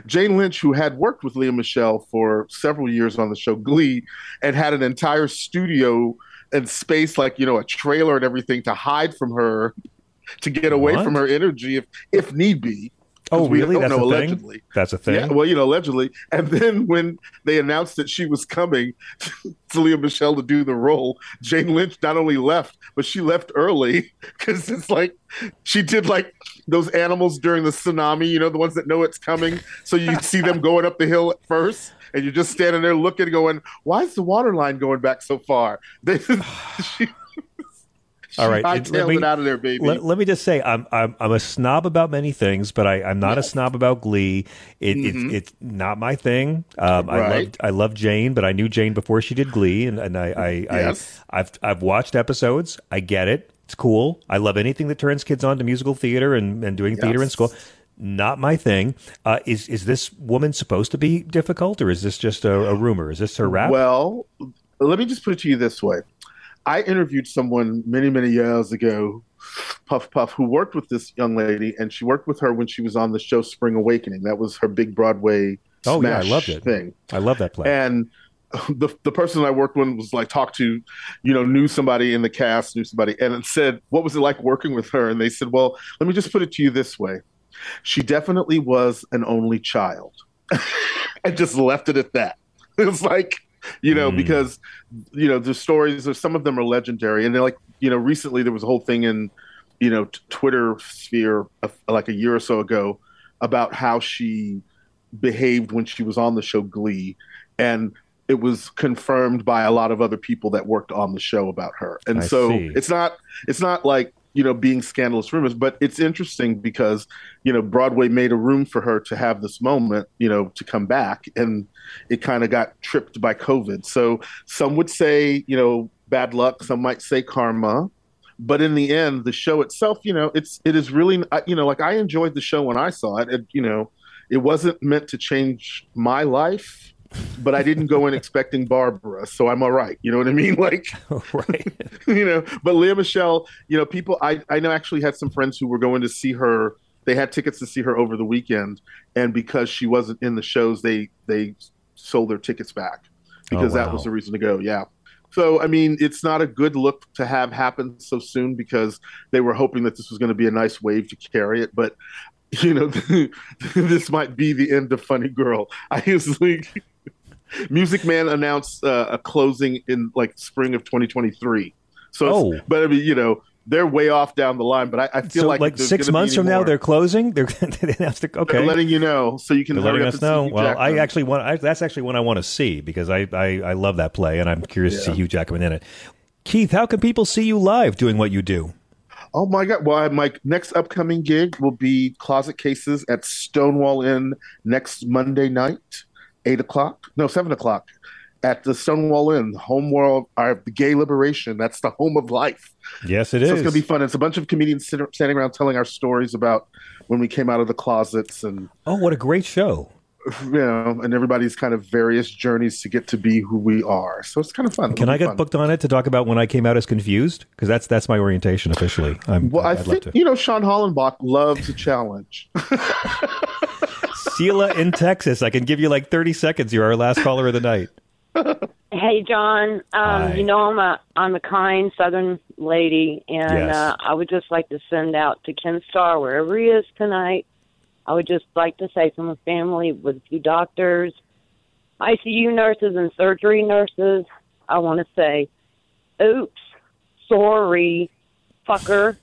Jane Lynch, who had worked with Lea Michele for several years on the show Glee, and had an entire studio and space, like you know, a trailer and everything, to hide from her, to get away
What?
from her energy if if need be.
Oh,
we
really?
don't
That's
know,
a thing.
allegedly.
That's a thing.
Yeah, well, you know, allegedly. And then when they announced that she was coming [laughs] to Lea Michele to do the role, Jane Lynch not only left, but she left early [laughs] because it's like she did like those animals during the tsunami, you know, the ones that know it's coming. So you see them [laughs] going up the hill at first. And you're just standing there looking, going, "Why is the water line going back so far?" They, [sighs] she,
All right,
I
let
tailed
me-
it out of there, baby.
Let, let me just say, I'm I'm I'm a snob about many things, but I, I'm not a snob about Glee. It,
Mhm.
It's it's not my thing. Um, I loved I love Jane, but I knew Jane before she did Glee, and, and I I,
Yes.
I I've I've watched episodes. I get it. It's cool. I love anything that turns kids on to musical theater and, and doing theater in school. Not my thing. Uh, is is this woman supposed to be difficult, or is this just a, a rumor? Is this her rap?
Well, let me just put it to you this way. I interviewed someone many, many years ago, Puff Puff, who worked with this young lady, and she worked with her when she was on the show Spring Awakening. That was her big Broadway
oh yeah, I
smash
loved it.
thing.
I love that play.
And [laughs] the the person I worked with was like talked to, you know, knew somebody in the cast, knew somebody, and it said, "What was it like working with her?" And they said, "Well, let me just put it to you this way: she definitely was an only child." [laughs] and just left it at that. It was like, [laughs] you know, mm. because you know the stories. Of, some of them are legendary, and they're like, you know, recently there was a whole thing in, you know, t- Twitter sphere like a year or so ago about how she behaved when she was on the show Glee, and it was confirmed by a lot of other people that worked on the show about her. And
I
so
see.
it's not it's not like you know being scandalous rumors, but it's interesting because you know Broadway made a room for her to have this moment, you know, to come back, and it kind of got tripped by COVID. So some would say you know bad luck, some might say karma. But in the end, the show itself, you know, it's it is really, you know, like I enjoyed the show when I saw it. it you know, it wasn't meant to change my life, but I didn't go in expecting Barbra, so I'm all right. You know what I mean? [laughs] Like, [laughs]
right? [laughs]
you know, but Lea Michele, you know, people, I I know actually had some friends who were going to see her. They had tickets to see her over the weekend, and because she wasn't in the shows, they they sold their tickets back because that oh,
wow.
was the reason to go. Yeah. So I mean, it's not a good look to have happen so soon because they were hoping that this was going to be a nice wave to carry it, but [laughs] you know, [laughs] this might be the end of Funny Girl. I was like, Music Man announced uh, a closing in like spring of 2023. So,
Oh.
but I mean, you know, they're way off down the line. But I, I feel
so
like,
like six months from now, they're closing. They're [laughs] they announced it. Okay,
They're letting you know so you can
They're letting
up
us know. Well, I actually want. I, that's actually one I want to see because I, I I love that play and I'm curious to see
Yeah.
Hugh Jackman in it. Keith, how can people see you live doing what you do?
Oh my God! Well, my next upcoming gig will be Closet Cases at Stonewall Inn next Monday night, eight o'clock. No, seven o'clock at the Stonewall Inn, home world, our gay liberation. That's the home of life.
Yes, it
so
is.
it's gonna be fun. It's a bunch of comedians sit, standing around telling our stories about when we came out of the closets and
Oh, what a great show!
You know, and everybody's kind of various journeys to get to be who we are. So it's kind of fun.
Can I get
fun.
booked on it to talk about when I came out as confused? Because that's that's my orientation officially. I'm,
Well, I
I'd love
think
to.
you know Sean Hollenbach loves a challenge. [laughs]
Sheila in Texas. I can give you like 30 seconds. You're our last caller of the night.
Hey, John. Um,
Hi.
you know I'm a I'm a kind Southern lady, and
Yes.
uh, I would just like to send out to Ken Starr wherever he is tonight. I would just like to say from a family with a few doctors, ICU nurses, and surgery nurses. I want to say, oops, sorry, fucker,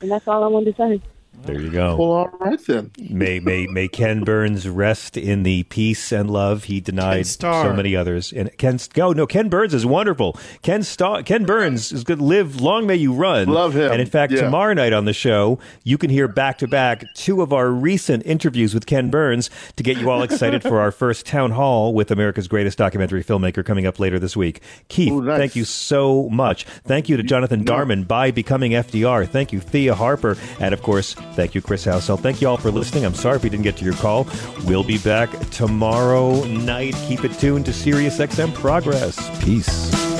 and that's all I wanted to say.
There you go.
Well, all right then.
May may may Ken Burns rest in the peace and love he denied so many others. And Ken, oh no, Ken Burns is wonderful. Ken Starr, Ken Burns is good. Live long may you run.
Love him.
And in fact,
Yeah.
tomorrow night on the show, you can hear back to back two of our recent interviews with Ken Burns to get you all excited for our first town hall with America's greatest documentary filmmaker coming up later this week. Keith,
Ooh, nice.
thank you so much. Thank you to Jonathan Darman by becoming FDR. Thank you, Thea Harper. And of course, thank you, Chris Housel. Thank you all for listening. I'm sorry if we didn't get to your call. We'll be back tomorrow night. Keep it tuned to Sirius XM Progress. Peace.